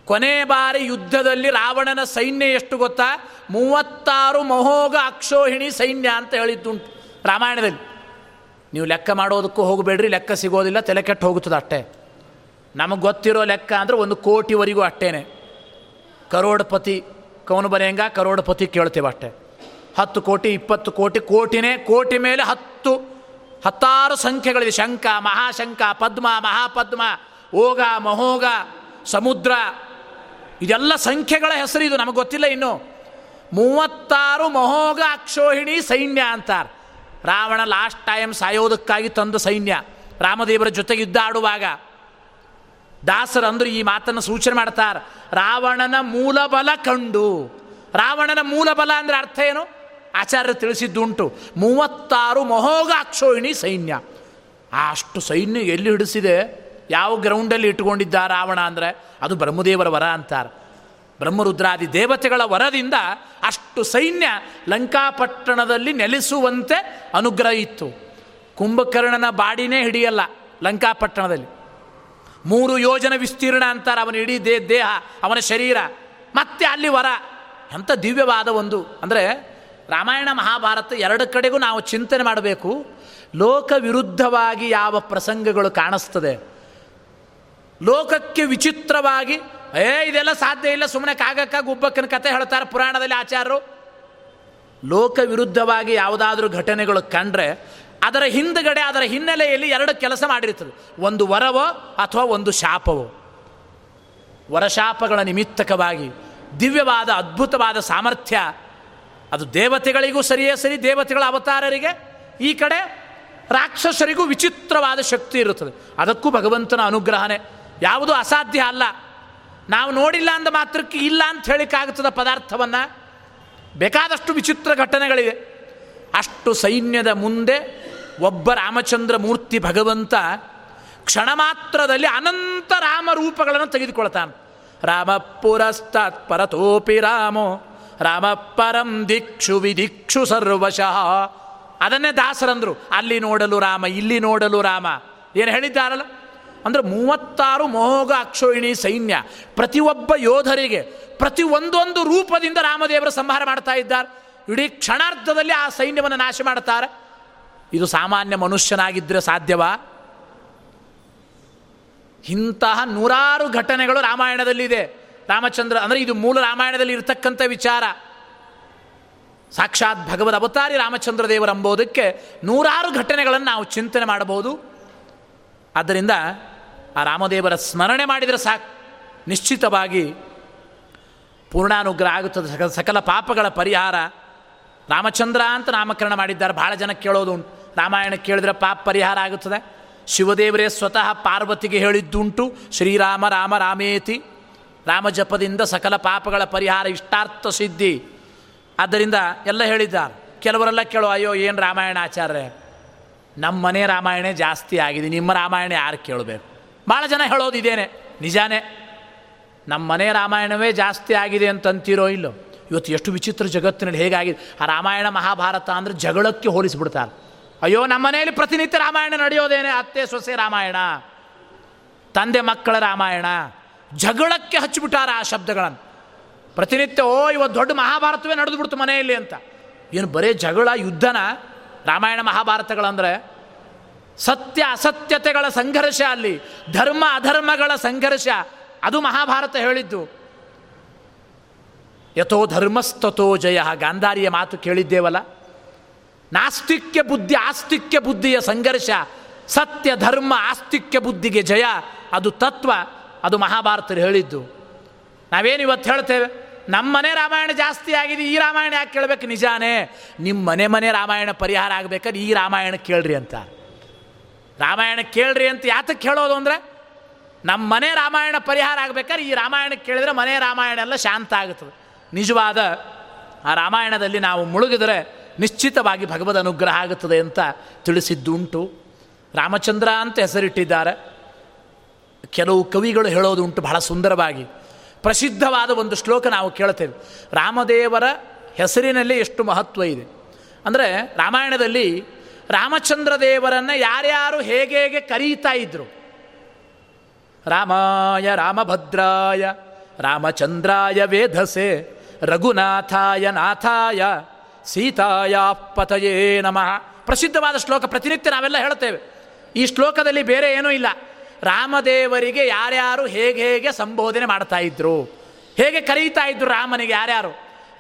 Speaker 1: ಕೊನೆ ಬಾರಿ ಯುದ್ಧದಲ್ಲಿ ರಾವಣನ ಸೈನ್ಯ ಎಷ್ಟು ಗೊತ್ತಾ? ಮೂವತ್ತಾರು ಮಹೋಗ ಅಕ್ಷೋಹಿಣಿ ಸೈನ್ಯ ಅಂತ ಹೇಳಿದ್ದುಂಟು ರಾಮಾಯಣದಲ್ಲಿ. ನೀವು ಲೆಕ್ಕ ಮಾಡೋದಕ್ಕೂ ಹೋಗಬೇಡ್ರಿ, ಲೆಕ್ಕ ಸಿಗೋದಿಲ್ಲ, ತಲೆ ಕೆಟ್ಟು ಹೋಗುತ್ತದೆ ಅಷ್ಟೇ. ನಮಗೆ ಗೊತ್ತಿರೋ ಲೆಕ್ಕ ಅಂದರೆ ಒಂದು ಕೋಟಿವರೆಗೂ ಅಷ್ಟೇನೆ. ಕರೋಡ್ಪತಿ ಕವನು ಬರೆಯಂಗ ಕರೋಡ್ಪತಿ ಕೇಳ್ತೇವೆ ಅಷ್ಟೇ. ಹತ್ತು ಕೋಟಿ, ಇಪ್ಪತ್ತು ಕೋಟಿ, ಕೋಟಿನೇ, ಕೋಟಿ ಮೇಲೆ ಹತ್ತು, ಹತ್ತಾರು ಸಂಖ್ಯೆಗಳಿದೆ. ಶಂಕ ಮಹಾಶಂಕ ಪದ್ಮ, ಮಹಾಪದ್ಮ ಓಗ ಮಹೋಗ ಸಮುದ್ರ ಇದೆಲ್ಲ ಸಂಖ್ಯೆಗಳ ಹೆಸರು ಇದು, ನಮಗೆ ಗೊತ್ತಿಲ್ಲ ಇನ್ನು. ಮೂವತ್ತಾರು ಮಹೋಗ ಅಕ್ಷೋಹಿಣಿ ಸೈನ್ಯ ಅಂತಾರೆ. ರಾವಣ ಲಾಸ್ಟ್ ಟೈಮ್ ಸಾಯೋದಕ್ಕಾಗಿ ತಂದ ಸೈನ್ಯ. ರಾಮದೇವರ ಜೊತೆಗೆ ಯುದ್ಧ ಆಡುವಾಗ ದಾಸರಂದ್ರು ಈ ಮಾತನ್ನು ಸೂಚನೆ ಮಾಡ್ತಾರೆ. ರಾವಣನ ಮೂಲಬಲ ಕಂಡು. ರಾವಣನ ಮೂಲಬಲ ಅಂದರೆ ಅರ್ಥ ಏನು? ಆಚಾರ್ಯರು ತಿಳಿಸಿದ್ದುಂಟು. ಮೂವತ್ತಾರು ಮಹೋಗ ಅಕ್ಷೋಹಿಣಿ ಸೈನ್ಯ. ಅಷ್ಟು ಸೈನ್ಯ ಎಲ್ಲಿ ಹಿಡಿಸಿದೆ? ಯಾವ ಗ್ರೌಂಡಲ್ಲಿ ಇಟ್ಕೊಂಡಿದ್ದ ರಾವಣ ಅಂದರೆ ಅದು ಬ್ರಹ್ಮದೇವರ ವರ ಅಂತಾರೆ. ಬ್ರಹ್ಮರುದ್ರಾದಿ ದೇವತೆಗಳ ವರದಿಂದ ಅಷ್ಟು ಸೈನ್ಯ ಲಂಕಾಪಟ್ಟಣದಲ್ಲಿ ನೆಲೆಸುವಂತೆ ಅನುಗ್ರಹ ಇತ್ತು. ಕುಂಭಕರ್ಣನ ಬಾಡಿನೇ ಹಿಡಿಯಲ್ಲ ಲಂಕಾಪಟ್ಟಣದಲ್ಲಿ. ಮೂರು ಯೋಜನೆ ವಿಸ್ತೀರ್ಣ ಅಂತಾರೆ ಅವನ ಇಡೀ ದೇ, ದೇಹ, ಅವನ ಶರೀರ, ಮತ್ತೆ ಅಲ್ಲಿ ವರ. ಎಂಥ ದಿವ್ಯವಾದ ಒಂದು, ಅಂದರೆ ರಾಮಾಯಣ ಮಹಾಭಾರತ ಎರಡು ಕಡೆಗೂ ನಾವು ಚಿಂತನೆ ಮಾಡಬೇಕು. ಲೋಕ ವಿರುದ್ಧವಾಗಿ ಯಾವ ಪ್ರಸಂಗಗಳು ಕಾಣಿಸ್ತದೆ. ಲೋಕಕ್ಕೆ ವಿಚಿತ್ರವಾಗಿ, ಏ, ಇದೆಲ್ಲ ಸಾಧ್ಯ ಇಲ್ಲ ಸುಮ್ಮನೆ ಕಾಗಕ್ಕ ಗುಬ್ಬಕ್ಕನ ಕತೆ ಹೇಳ್ತಾರೆ ಪುರಾಣದಲ್ಲಿ ಆಚಾರರು. ಲೋಕ ವಿರುದ್ಧವಾಗಿ ಯಾವುದಾದ್ರೂ ಘಟನೆಗಳು ಕಂಡ್ರೆ, ಅದರ ಹಿಂದುಗಡೆ, ಅದರ ಹಿನ್ನೆಲೆಯಲ್ಲಿ ಎರಡು ಕೆಲಸ ಮಾಡಿರ್ತದೆ. ಒಂದು ವರವೋ ಅಥವಾ ಒಂದು ಶಾಪವೋ. ವರಶಾಪಗಳ ನಿಮಿತ್ತಕವಾಗಿ ದಿವ್ಯವಾದ, ಅದ್ಭುತವಾದ ಸಾಮರ್ಥ್ಯ. ಅದು ದೇವತೆಗಳಿಗೂ ಸರಿಯೇ ಸರಿ, ದೇವತೆಗಳ ಅವತಾರರಿಗೆ. ಈ ಕಡೆ ರಾಕ್ಷಸರಿಗೂ ವಿಚಿತ್ರವಾದ ಶಕ್ತಿ ಇರುತ್ತದೆ. ಅದಕ್ಕೂ ಭಗವಂತನ ಅನುಗ್ರಹನೇ. ಯಾವುದೂ ಅಸಾಧ್ಯ ಅಲ್ಲ. ನಾವು ನೋಡಿಲ್ಲ ಅಂದ ಮಾತ್ರಕ್ಕೆ ಇಲ್ಲ ಅಂತ ಹೇಳಿಕ್ಕಾಗುತ್ತದೆ ಪದಾರ್ಥವನ್ನು. ಬೇಕಾದಷ್ಟು ವಿಚಿತ್ರ ಘಟನೆಗಳಿವೆ. ಅಷ್ಟು ಸೈನ್ಯದ ಮುಂದೆ ಒಬ್ಬ ರಾಮಚಂದ್ರ ಮೂರ್ತಿ ಭಗವಂತ ಕ್ಷಣ ಮಾತ್ರದಲ್ಲಿ ಅನಂತ ರಾಮ ರೂಪಗಳನ್ನು ತೆಗೆದುಕೊಳ್ತಾನೆ. ರಾಮ ಪುರಸ್ತಾತ್ ಪರತೋಪಿ ರಾಮೋ, ರಾಮ ಪರಂ ದಿಕ್ಷು ವಿದಿಕ್ಷು ಸರ್ವಶಃ. ಅದನ್ನೇ ದಾಸರಂದರು. ಅಲ್ಲಿ ನೋಡಲು ರಾಮ, ಇಲ್ಲಿ ನೋಡಲು ರಾಮ. ಏನು ಹೇಳಿದ್ದಾರಲ್ಲ? ಅಂದರೆ ಮೂವತ್ತಾರು ಮೋಗ ಅಕ್ಷೋಹಿಣಿ ಸೈನ್ಯ ಪ್ರತಿಯೊಬ್ಬ ಯೋಧರಿಗೆ ಪ್ರತಿ ಒಂದೊಂದು ರೂಪದಿಂದ ರಾಮದೇವರ ಸಂಹಾರ ಮಾಡ್ತಾ ಇದ್ದಾರೆ. ಇಡೀ ಕ್ಷಣಾರ್ಧದಲ್ಲಿ ಆ ಸೈನ್ಯವನ್ನು ನಾಶ ಮಾಡ್ತಾರೆ. ಇದು ಸಾಮಾನ್ಯ ಮನುಷ್ಯನಾಗಿದ್ದರೆ ಸಾಧ್ಯವಾ? ಇಂತಹ ನೂರಾರು ಘಟನೆಗಳು ರಾಮಾಯಣದಲ್ಲಿದೆ. ರಾಮಚಂದ್ರ ಅಂದರೆ ಇದು ಮೂಲ ರಾಮಾಯಣದಲ್ಲಿ ಇರತಕ್ಕಂಥ ವಿಚಾರ. ಸಾಕ್ಷಾತ್ ಭಗವದ್ ಅವತಾರಿ ರಾಮಚಂದ್ರ ದೇವರು ಎಂಬುದಕ್ಕೆ ನೂರಾರು ಘಟನೆಗಳನ್ನು ನಾವು ಚಿಂತನೆ ಮಾಡಬಹುದು. ಆದ್ದರಿಂದ ಆ ರಾಮದೇವರ ಸ್ಮರಣೆ ಮಾಡಿದರೆ ಸಾಕು. ನಿಶ್ಚಿತವಾಗಿ ಪೂರ್ಣಾನುಗ್ರಹ ಆಗುತ್ತದೆ. ಸಕಲ ಸಕಲ ಪಾಪಗಳ ಪರಿಹಾರ ರಾಮಚಂದ್ರ ಅಂತ ನಾಮಕರಣ ಮಾಡಿದ್ದಾರೆ. ಭಾಳ ಜನ ಕೇಳೋದು ಉಂಟು. ರಾಮಾಯಣ ಕೇಳಿದ್ರೆ ಪಾಪ ಪರಿಹಾರ ಆಗುತ್ತದೆ. ಶಿವದೇವರೇ ಸ್ವತಃ ಪಾರ್ವತಿಗೆ ಹೇಳಿದ್ದುಂಟು. ಶ್ರೀರಾಮ ರಾಮ ರಾಮೇತಿ. ರಾಮ ಜಪದಿಂದ ಸಕಲ ಪಾಪಗಳ ಪರಿಹಾರ ಇಷ್ಟಾರ್ಥ ಸಿದ್ಧಿ. ಆದ್ದರಿಂದ ಎಲ್ಲ ಹೇಳಿದ್ದಾರೆ. ಕೆಲವರೆಲ್ಲ ಕೇಳೋ, ಅಯ್ಯೋ, ಏನು ರಾಮಾಯಣ ಆಚಾರ್ಯ ನಮ್ಮ ಮನೆ ರಾಮಾಯಣ ಜಾಸ್ತಿ ಆಗಿದೆ. ನಿಮ್ಮ ರಾಮಾಯಣ ಯಾರು ಕೇಳಬೇಕು? ಭಾಳ ಜನ ಹೇಳೋದಿದ್ದೇನೆ. ನಿಜಾನೇ, ನಮ್ಮ ಮನೆ ರಾಮಾಯಣವೇ ಜಾಸ್ತಿ ಆಗಿದೆ ಅಂತಂತೀರೋ ಇಲ್ಲೋ? ಇವತ್ತು ಎಷ್ಟು ವಿಚಿತ್ರ ಜಗತ್ತಿನಲ್ಲಿ ಹೇಗಾಗಿದೆ? ಆ ರಾಮಾಯಣ ಮಹಾಭಾರತ ಅಂದರೆ ಜಗಳಕ್ಕೆ ಹೋಲಿಸಿಬಿಡ್ತಾರೆ. ಅಯ್ಯೋ, ನಮ್ಮ ಮನೆಯಲ್ಲಿ ಪ್ರತಿನಿತ್ಯ ರಾಮಾಯಣ ನಡೆಯೋದೇನೆ, ಅತ್ತೆ ಸೊಸೆ ರಾಮಾಯಣ, ತಂದೆ ಮಕ್ಕಳ ರಾಮಾಯಣ. ಜಗಳಕ್ಕೆ ಹಚ್ಚಿಬಿಟ್ಟಾರ ಆ ಶಬ್ದಗಳನ್ನು. ಪ್ರತಿನಿತ್ಯ, ಓ, ಇವತ್ತು ದೊಡ್ಡ ಮಹಾಭಾರತವೇ ನಡೆದು ಬಿಡ್ತು ಮನೆಯಲ್ಲಿ ಅಂತ. ಏನು ಬರೇ ಜಗಳ, ಯುದ್ಧನ? ರಾಮಾಯಣ ಮಹಾಭಾರತಗಳಂದರೆ ಸತ್ಯ ಅಸತ್ಯತೆಗಳ ಸಂಘರ್ಷ ಅಲ್ಲಿ, ಧರ್ಮ ಅಧರ್ಮಗಳ ಸಂಘರ್ಷ. ಅದು ಮಹಾಭಾರತ ಹೇಳಿದ್ದು. ಯಥೋ ಧರ್ಮಸ್ತಥೋ ಜಯ, ಗಾಂಧಾರಿಯ ಮಾತು ಕೇಳಿದ್ದೇವಲ್ಲ? ನಾಸ್ತಿಕ್ಯ ಬುದ್ಧಿ, ಆಸ್ತಿಕ್ಯ ಬುದ್ಧಿಯ ಸಂಘರ್ಷ. ಸತ್ಯ, ಧರ್ಮ, ಆಸ್ತಿಕ್ಯ ಬುದ್ಧಿಗೆ ಜಯ, ಅದು ತತ್ವ, ಅದು ಮಹಾಭಾರತರು ಹೇಳಿದ್ದು. ನಾವೇನು ಇವತ್ತು ಹೇಳ್ತೇವೆ? ನಮ್ಮ ಮನೆ ರಾಮಾಯಣ ಜಾಸ್ತಿ ಆಗಿದೆ, ಈ ರಾಮಾಯಣ ಯಾಕೆ ಕೇಳಬೇಕು? ನಿಜಾನೇ ನಿಮ್ಮ ಮನೆ ಮನೆ ರಾಮಾಯಣ ಪರಿಹಾರ ಆಗಬೇಕಾದ್ರೆ ಈ ರಾಮಾಯಣ ಕೇಳ್ರಿ ಅಂತ. ರಾಮಾಯಣ ಕೇಳ್ರಿ ಅಂತ ಯಾತಕ್ಕೆ ಹೇಳೋದು ಅಂದರೆ ನಮ್ಮ ಮನೆ ರಾಮಾಯಣ ಪರಿಹಾರ ಆಗಬೇಕಾದ್ರೆ ಈ ರಾಮಾಯಣ ಕೇಳಿದರೆ ಮನೆ ರಾಮಾಯಣ ಎಲ್ಲ ಶಾಂತ ಆಗುತ್ತದೆ. ನಿಜವಾದ ಆ ರಾಮಾಯಣದಲ್ಲಿ ನಾವು ಮುಳುಗಿದರೆ ನಿಶ್ಚಿತವಾಗಿ ಭಗವದ್ ಅನುಗ್ರಹ ಆಗುತ್ತದೆ ಅಂತ ತಿಳಿಸಿದ್ದುಂಟು. ರಾಮಚಂದ್ರ ಅಂತ ಹೆಸರಿಟ್ಟಿದ್ದಾರೆ. ಕೆಲವು ಕವಿಗಳು ಹೇಳೋದುಂಟು ಬಹಳ ಸುಂದರವಾಗಿ. ಪ್ರಸಿದ್ಧವಾದ ಒಂದು ಶ್ಲೋಕ ನಾವು ಕೇಳ್ತೇವೆ. ರಾಮದೇವರ ಹೆಸರಿನಲ್ಲಿ ಎಷ್ಟು ಮಹತ್ವ ಇದೆ. ಅಂದರೆ ರಾಮಾಯಣದಲ್ಲಿ ರಾಮಚಂದ್ರ ದೇವರನ್ನು ಯಾರ್ಯಾರು ಹೇಗೆ ಹೇಗೆ ಕರೀತಾ ಇದ್ರು? ರಾಮಾಯ, ರಾಮಭದ್ರಾಯ, ರಾಮಚಂದ್ರಾಯ ವೇಧಸೆ, ರಘುನಾಥಾಯ, ನಾಥಾಯ, ಸೀತಾಯ ಪತಯೇ ನಮಃ. ಪ್ರಸಿದ್ಧವಾದ ಶ್ಲೋಕ, ಪ್ರತಿನಿತ್ಯ ನಾವೆಲ್ಲ ಹೇಳ್ತೇವೆ ಈ ಶ್ಲೋಕದಲ್ಲಿ ಬೇರೆ ಏನೂ ಇಲ್ಲ. ರಾಮದೇವರಿಗೆ ಯಾರ್ಯಾರು ಹೇಗೆ ಹೇಗೆ ಸಂಬೋಧನೆ ಮಾಡ್ತಾ ಇದ್ರು? ಹೇಗೆ ಕರೀತಾ ಇದ್ರು ರಾಮನಿಗೆ ಯಾರ್ಯಾರು?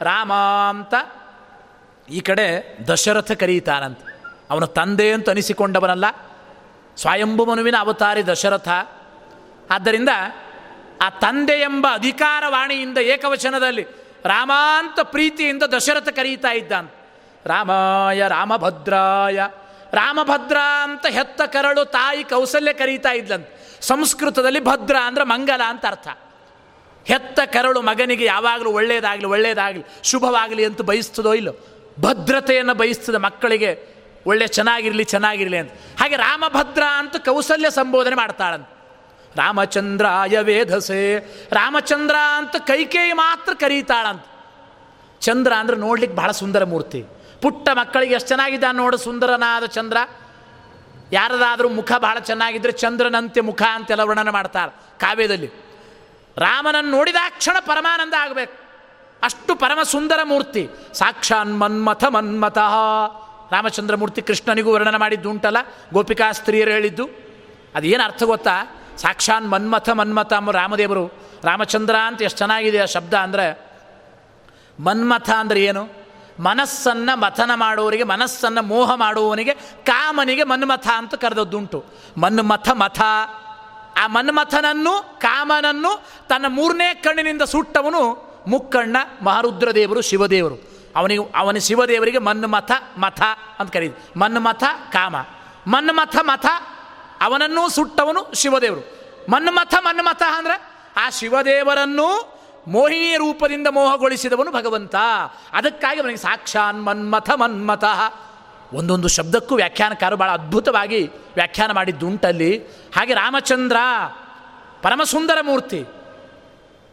Speaker 1: ರಾಮ ಅಂತ ಈ ಕಡೆ ದಶರಥ ಕರೀತಾನಂತ. ಅವನ ತಂದೆ ಅಂತ ಅನಿಸಿಕೊಂಡವನಲ್ಲ. ಸ್ವಯಂಭು ಮನುವಿನ ಅವತಾರಿ ದಶರಥ. ಆದ್ದರಿಂದ ಆ ತಂದೆ ಎಂಬ ಅಧಿಕಾರವಾಣಿಯಿಂದ ಏಕವಚನದಲ್ಲಿ ರಾಮಾಂತ ಪ್ರೀತಿಯಿಂದ ದಶರಥ ಕರೀತಾ ಇದ್ದಾನೆ. ರಾಮಾಯ ರಾಮಭದ್ರಾಯ. ರಾಮಭದ್ರ ಅಂತ ಹೆತ್ತ ಕರಳು ತಾಯಿ ಕೌಸಲ್ಯ ಕರೀತಾ ಇದ್ಲಂತೆ. ಸಂಸ್ಕೃತದಲ್ಲಿ ಭದ್ರ ಅಂದರೆ ಮಂಗಲ ಅಂತ ಅರ್ಥ. ಹೆತ್ತ ಕರಳು ಮಗನಿಗೆ ಯಾವಾಗಲೂ ಒಳ್ಳೆಯದಾಗಲಿ ಒಳ್ಳೆಯದಾಗಲಿ ಶುಭವಾಗಲಿ ಅಂತ ಬಯಸ್ತದೋ ಇಲ್ಲೋ? ಭದ್ರತೆಯನ್ನು ಬಯಸ್ತದೆ ಮಕ್ಕಳಿಗೆ. ಒಳ್ಳೆ ಚೆನ್ನಾಗಿರಲಿ ಚೆನ್ನಾಗಿರಲಿ ಅಂತ. ಹಾಗೆ ರಾಮಭದ್ರ ಅಂತ ಕೌಸಲ್ಯ ಸಂಬೋಧನೆ ಮಾಡ್ತಾಳಂತ. ರಾಮಚಂದ್ರಾಯ ವೇಧಸೆ ರಾಮಚಂದ್ರ ಅಂತ ಕೈಕೇಯಿ ಮಾತ್ರ ಕರೀತಾಳಂತ. ಚಂದ್ರ ಅಂದರೆ ನೋಡ್ಲಿಕ್ಕೆ ಬಹಳ ಸುಂದರ ಮೂರ್ತಿ. ಪುಟ್ಟ ಮಕ್ಕಳಿಗೆ ಎಷ್ಟು ಚೆನ್ನಾಗಿದ್ದಾನೆ ನೋಡು ಸುಂದರನಾದ ಚಂದ್ರ. ಯಾರದಾದರೂ ಮುಖ ಬಹಳ ಚೆನ್ನಾಗಿದ್ದರೆ ಚಂದ್ರನಂತೆ ಮುಖ ಅಂತೆಲ್ಲ ವರ್ಣನೆ ಮಾಡ್ತಾರೆ ಕಾವ್ಯದಲ್ಲಿ. ರಾಮನನ್ನು ನೋಡಿದಾಕ್ಷಣ ಪರಮಾನಂದ ಆಗಬೇಕು. ಅಷ್ಟು ಪರಮ ಸುಂದರ ಮೂರ್ತಿ. ಸಾಕ್ಷಾನ್ ಮನ್ಮಥ ಮನ್ಮಥ. ರಾಮಚಂದ್ರ ಮೂರ್ತಿ ಕೃಷ್ಣನಿಗೂ ವರ್ಣನೆ ಮಾಡಿದ್ದು ಉಂಟಲ್ಲ? ಗೋಪಿಕಾ ಸ್ತ್ರೀಯರು ಹೇಳಿದ್ದು. ಅದೇನು ಅರ್ಥ ಗೊತ್ತಾ? ಸಾಕ್ಷಾನ್ ಮನ್ಮಥ ಮನ್ಮಥ ಅಂಬ ರಾಮದೇವರು, ರಾಮಚಂದ್ರ ಅಂತ ಎಷ್ಟು ಚೆನ್ನಾಗಿದೆ ಆ ಶಬ್ದ ಅಂದರೆ, ಮನ್ಮಥ ಅಂದರೆ ಏನು? ಮನಸ್ಸನ್ನು ಮಥನ ಮಾಡುವವರಿಗೆ ಮನಸ್ಸನ್ನು ಮೋಹ ಮಾಡುವವನಿಗೆ, ಕಾಮನಿಗೆ ಮನ್ಮಥ ಅಂತ ಕರೆದದ್ದುಂಟು. ಮನ್ಮಥ ಮಥ. ಆ ಮನ್ಮಥನನ್ನು, ಕಾಮನನ್ನು ತನ್ನ ಮೂರನೇ ಕಣ್ಣಿನಿಂದ ಸುಟ್ಟವನು ಮುಕ್ಕಣ್ಣ ಮಹಾರುದ್ರದೇವರು ಶಿವದೇವರು. ಅವನಿಗೆ, ಅವನ ಶಿವದೇವರಿಗೆ ಮನ್ಮಥ ಮಥ ಅಂತ ಕರೀದು ಮನ್ಮಥ ಕಾಮ. ಮನ್ಮಥ ಮಥ ಅವನನ್ನೂ ಸುಟ್ಟವನು ಶಿವದೇವರು. ಮನ್ಮಥ ಮನ್ಮಥ ಅಂದ್ರೆ ಆ ಶಿವದೇವರನ್ನು ಮೋಹಿನಿ ರೂಪದಿಂದ ಮೋಹಗೊಳಿಸಿದವನು ಭಗವಂತ. ಅದಕ್ಕಾಗಿ ಅವನಿಗೆ ಸಾಕ್ಷಾನ್ ಮನ್ಮಥ ಮನ್ಮಥ. ಒಂದೊಂದು ಶಬ್ದಕ್ಕೂ ವ್ಯಾಖ್ಯಾನಕಾರರು ಭಾಳ ಅದ್ಭುತವಾಗಿ ವ್ಯಾಖ್ಯಾನ ಮಾಡಿದ್ದುಂಟಲ್ಲಿ. ಹಾಗೆ ರಾಮಚಂದ್ರ, ಪರಮಸುಂದರ ಮೂರ್ತಿ,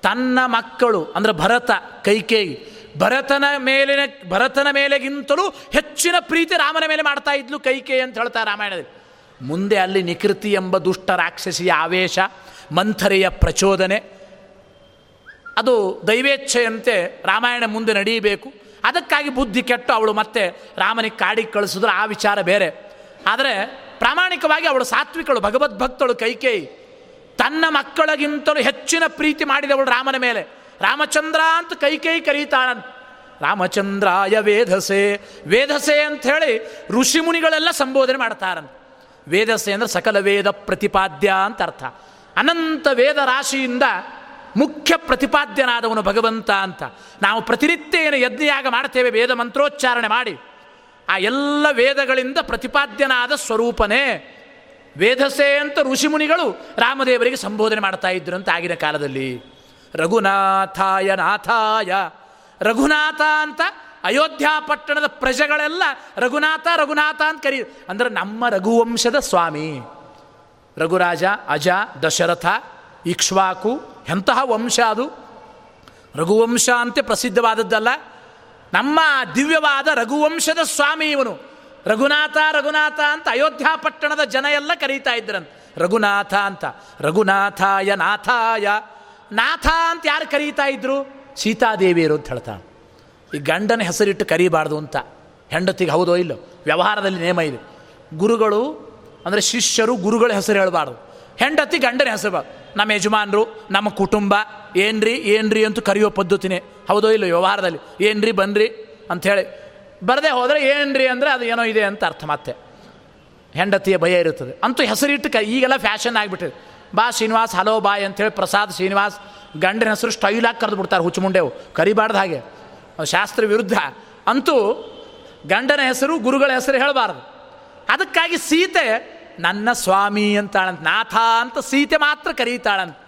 Speaker 1: ತನ್ನ ಮಕ್ಕಳು ಅಂದರೆ ಭರತ, ಕೈಕೇಯಿ ಭರತನ ಮೇಲಿನ, ಭರತನ ಮೇಲೆಗಿಂತಲೂ ಹೆಚ್ಚಿನ ಪ್ರೀತಿ ರಾಮನ ಮೇಲೆ ಮಾಡ್ತಾ ಇದ್ಲು ಕೈಕೆ ಅಂತ ಹೇಳ್ತಾರೆ ರಾಮಾಯಣದಲ್ಲಿ. ಮುಂದೆ ಅಲ್ಲಿ ನಿಕೃತಿ ಎಂಬ ದುಷ್ಟ ರಾಕ್ಷಸಿಯ ಆವೇಶ, ಮಂಥರೆಯ ಪ್ರಚೋದನೆ, ಅದು ದೈವೇಚ್ಛೆಯಂತೆ ರಾಮಾಯಣ ಮುಂದೆ ನಡೆಯಬೇಕು. ಅದಕ್ಕಾಗಿ ಬುದ್ಧಿ ಕೆಟ್ಟು ಅವಳು ಮತ್ತೆ ರಾಮನಿಗೆ ಕಾಡಿಗೆ ಕಳಿಸಿದ್ರು, ಆ ವಿಚಾರ ಬೇರೆ. ಆದರೆ ಪ್ರಾಮಾಣಿಕವಾಗಿ ಅವಳು ಸಾತ್ವಿಕಳು, ಭಗವದ್ಭಕ್ತಳು ಕೈಕೇಯಿ. ತನ್ನ ಮಕ್ಕಳಿಗಿಂತಲೂ ಹೆಚ್ಚಿನ ಪ್ರೀತಿ ಮಾಡಿದವಳು ರಾಮನ ಮೇಲೆ. ರಾಮಚಂದ್ರ ಅಂತ ಕೈಕೇಯಿ ಕರೀತಾಳಂತ ರಾಮಚಂದ್ರಾಯ ವೇಧಸೆ ವೇಧಸೆ ಅಂತ ಹೇಳಿ ಋಷಿಮುನಿಗಳೆಲ್ಲ ಸಂಬೋಧನೆ ಮಾಡ್ತಾರನ್. ವೇದಸೆ ಅಂದರೆ ಸಕಲ ವೇದ ಪ್ರತಿಪಾದ್ಯ ಅಂತ ಅರ್ಥ. ಅನಂತ ವೇದ ರಾಶಿಯಿಂದ ಮುಖ್ಯ ಪ್ರತಿಪಾದ್ಯನಾದವನು ಭಗವಂತ ಅಂತ. ನಾವು ಪ್ರತಿನಿತ್ಯ ಏನು ಯಜ್ಞಯಾಗ ಮಾಡ್ತೇವೆ ವೇದ ಮಂತ್ರೋಚ್ಚಾರಣೆ ಮಾಡಿ. ಆ ಎಲ್ಲ ವೇದಗಳಿಂದ ಪ್ರತಿಪಾದ್ಯನಾದ ಸ್ವರೂಪನೇ ವೇದಸೆ ಅಂತ ಋಷಿಮುನಿಗಳು ರಾಮದೇವರಿಗೆ ಸಂಬೋಧನೆ ಮಾಡ್ತಾ ಇದ್ರು ಅಂತ ಆಗಿನ ಕಾಲದಲ್ಲಿ. ರಘುನಾಥಾಯ ನಾಥಾಯ. ರಘುನಾಥ ಅಂತ ಅಯೋಧ್ಯಾ ಪಟ್ಟಣದ ಪ್ರಜೆಗಳೆಲ್ಲ ರಘುನಾಥ ರಘುನಾಥ ಅಂತ ಕರೀ, ಅಂದರೆ ನಮ್ಮ ರಘುವಂಶದ ಸ್ವಾಮಿ. ರಘುರಾಜ, ಅಜ, ದಶರಥ, ಇಕ್ಷ್ವಾಕು, ಎಂತಹ ವಂಶ ಅದು. ರಘುವಂಶ ಅಂತೆ ಪ್ರಸಿದ್ಧವಾದದ್ದಲ್ಲ. ನಮ್ಮ ದಿವ್ಯವಾದ ರಘುವಂಶದ ಸ್ವಾಮಿ ಇವನು. ರಘುನಾಥ ರಘುನಾಥ ಅಂತ ಅಯೋಧ್ಯಾ ಪಟ್ಟಣದ ಜನ ಎಲ್ಲ ಕರೀತಾ ಇದ್ರಂತ ರಘುನಾಥ ಅಂತ. ರಘುನಾಥಾಯ ನಾಥಾಯ. ನಾಥ ಅಂತ ಯಾರು ಕರೀತಾ ಇದ್ರು? ಸೀತಾದೇವಿಯರು ಅಂತ ಹೇಳ್ತಾನೆ. ಈ ಗಂಡನ ಹೆಸರಿಟ್ಟು ಕರೀಬಾರ್ದು ಅಂತ. ಹೆಂಡತಿಗೆ ಹೌದೋ ಇಲ್ಲೋ? ವ್ಯವಹಾರದಲ್ಲಿ ನೇಮ ಇದೆ. ಗುರುಗಳು, ಅಂದರೆ ಶಿಷ್ಯರು ಗುರುಗಳ ಹೆಸರು ಹೇಳಬಾರ್ದು. ಹೆಂಡತಿ ಗಂಡನ ಹೆಸರು ನಮ್ಮ ಯಜಮಾನರು, ನಮ್ಮ ಕುಟುಂಬ, ಏನ್ರಿ ಏನ್ರಿ ಅಂತ ಕರೆಯೋ ಪದ್ಧತಿನೇ. ಹೌದೋ ಇಲ್ಲೋ ವ್ಯವಹಾರದಲ್ಲಿ? ಏನ್ರಿ, ಬನ್ರಿ ಅಂಥೇಳಿ ಬರದೆ ಹೋದರೆ ಏನ್ರಿ ಅಂದರೆ ಅದು ಏನೋ ಇದೆ ಅಂತ ಅರ್ಥ ಮತ್ತೆ. ಹೆಂಡತಿಯ ಭಯ ಇರುತ್ತದೆ. ಅಂತೂ ಹೆಸರಿಟ್ಟು ಕ ಈಗೆಲ್ಲ ಫ್ಯಾಷನ್ ಆಗಿಬಿಟ್ಟಿದೆ. ಬಾ ಶ್ರೀನಿವಾಸ್, ಹಲೋ ಬಾಯ್ ಅಂಥೇಳಿ ಪ್ರಸಾದ್ ಶ್ರೀನಿವಾಸ್ ಗಂಡನ ಹೆಸರು ಸ್ಟೈಲಾಗಿ ಕರೆದು ಬಿಡ್ತಾರೆ ಹುಚ್ಚುಮುಂಡೆವು. ಕರಿಬಾರ್ದು ಹಾಗೆ. ಶಾಸ್ತ್ರ ವಿರುದ್ಧ. ಅಂತೂ ಗಂಡನ ಹೆಸರು ಗುರುಗಳ ಹೆಸರು ಹೇಳಬಾರ್ದು. ಅದಕ್ಕಾಗಿ ಸೀತೆ ನನ್ನ ಸ್ವಾಮಿ ಅಂತಾಳಂತ, ನಾಥ ಅಂತ ಸೀತೆ ಮಾತ್ರ ಕರೀತಾಳಂತ.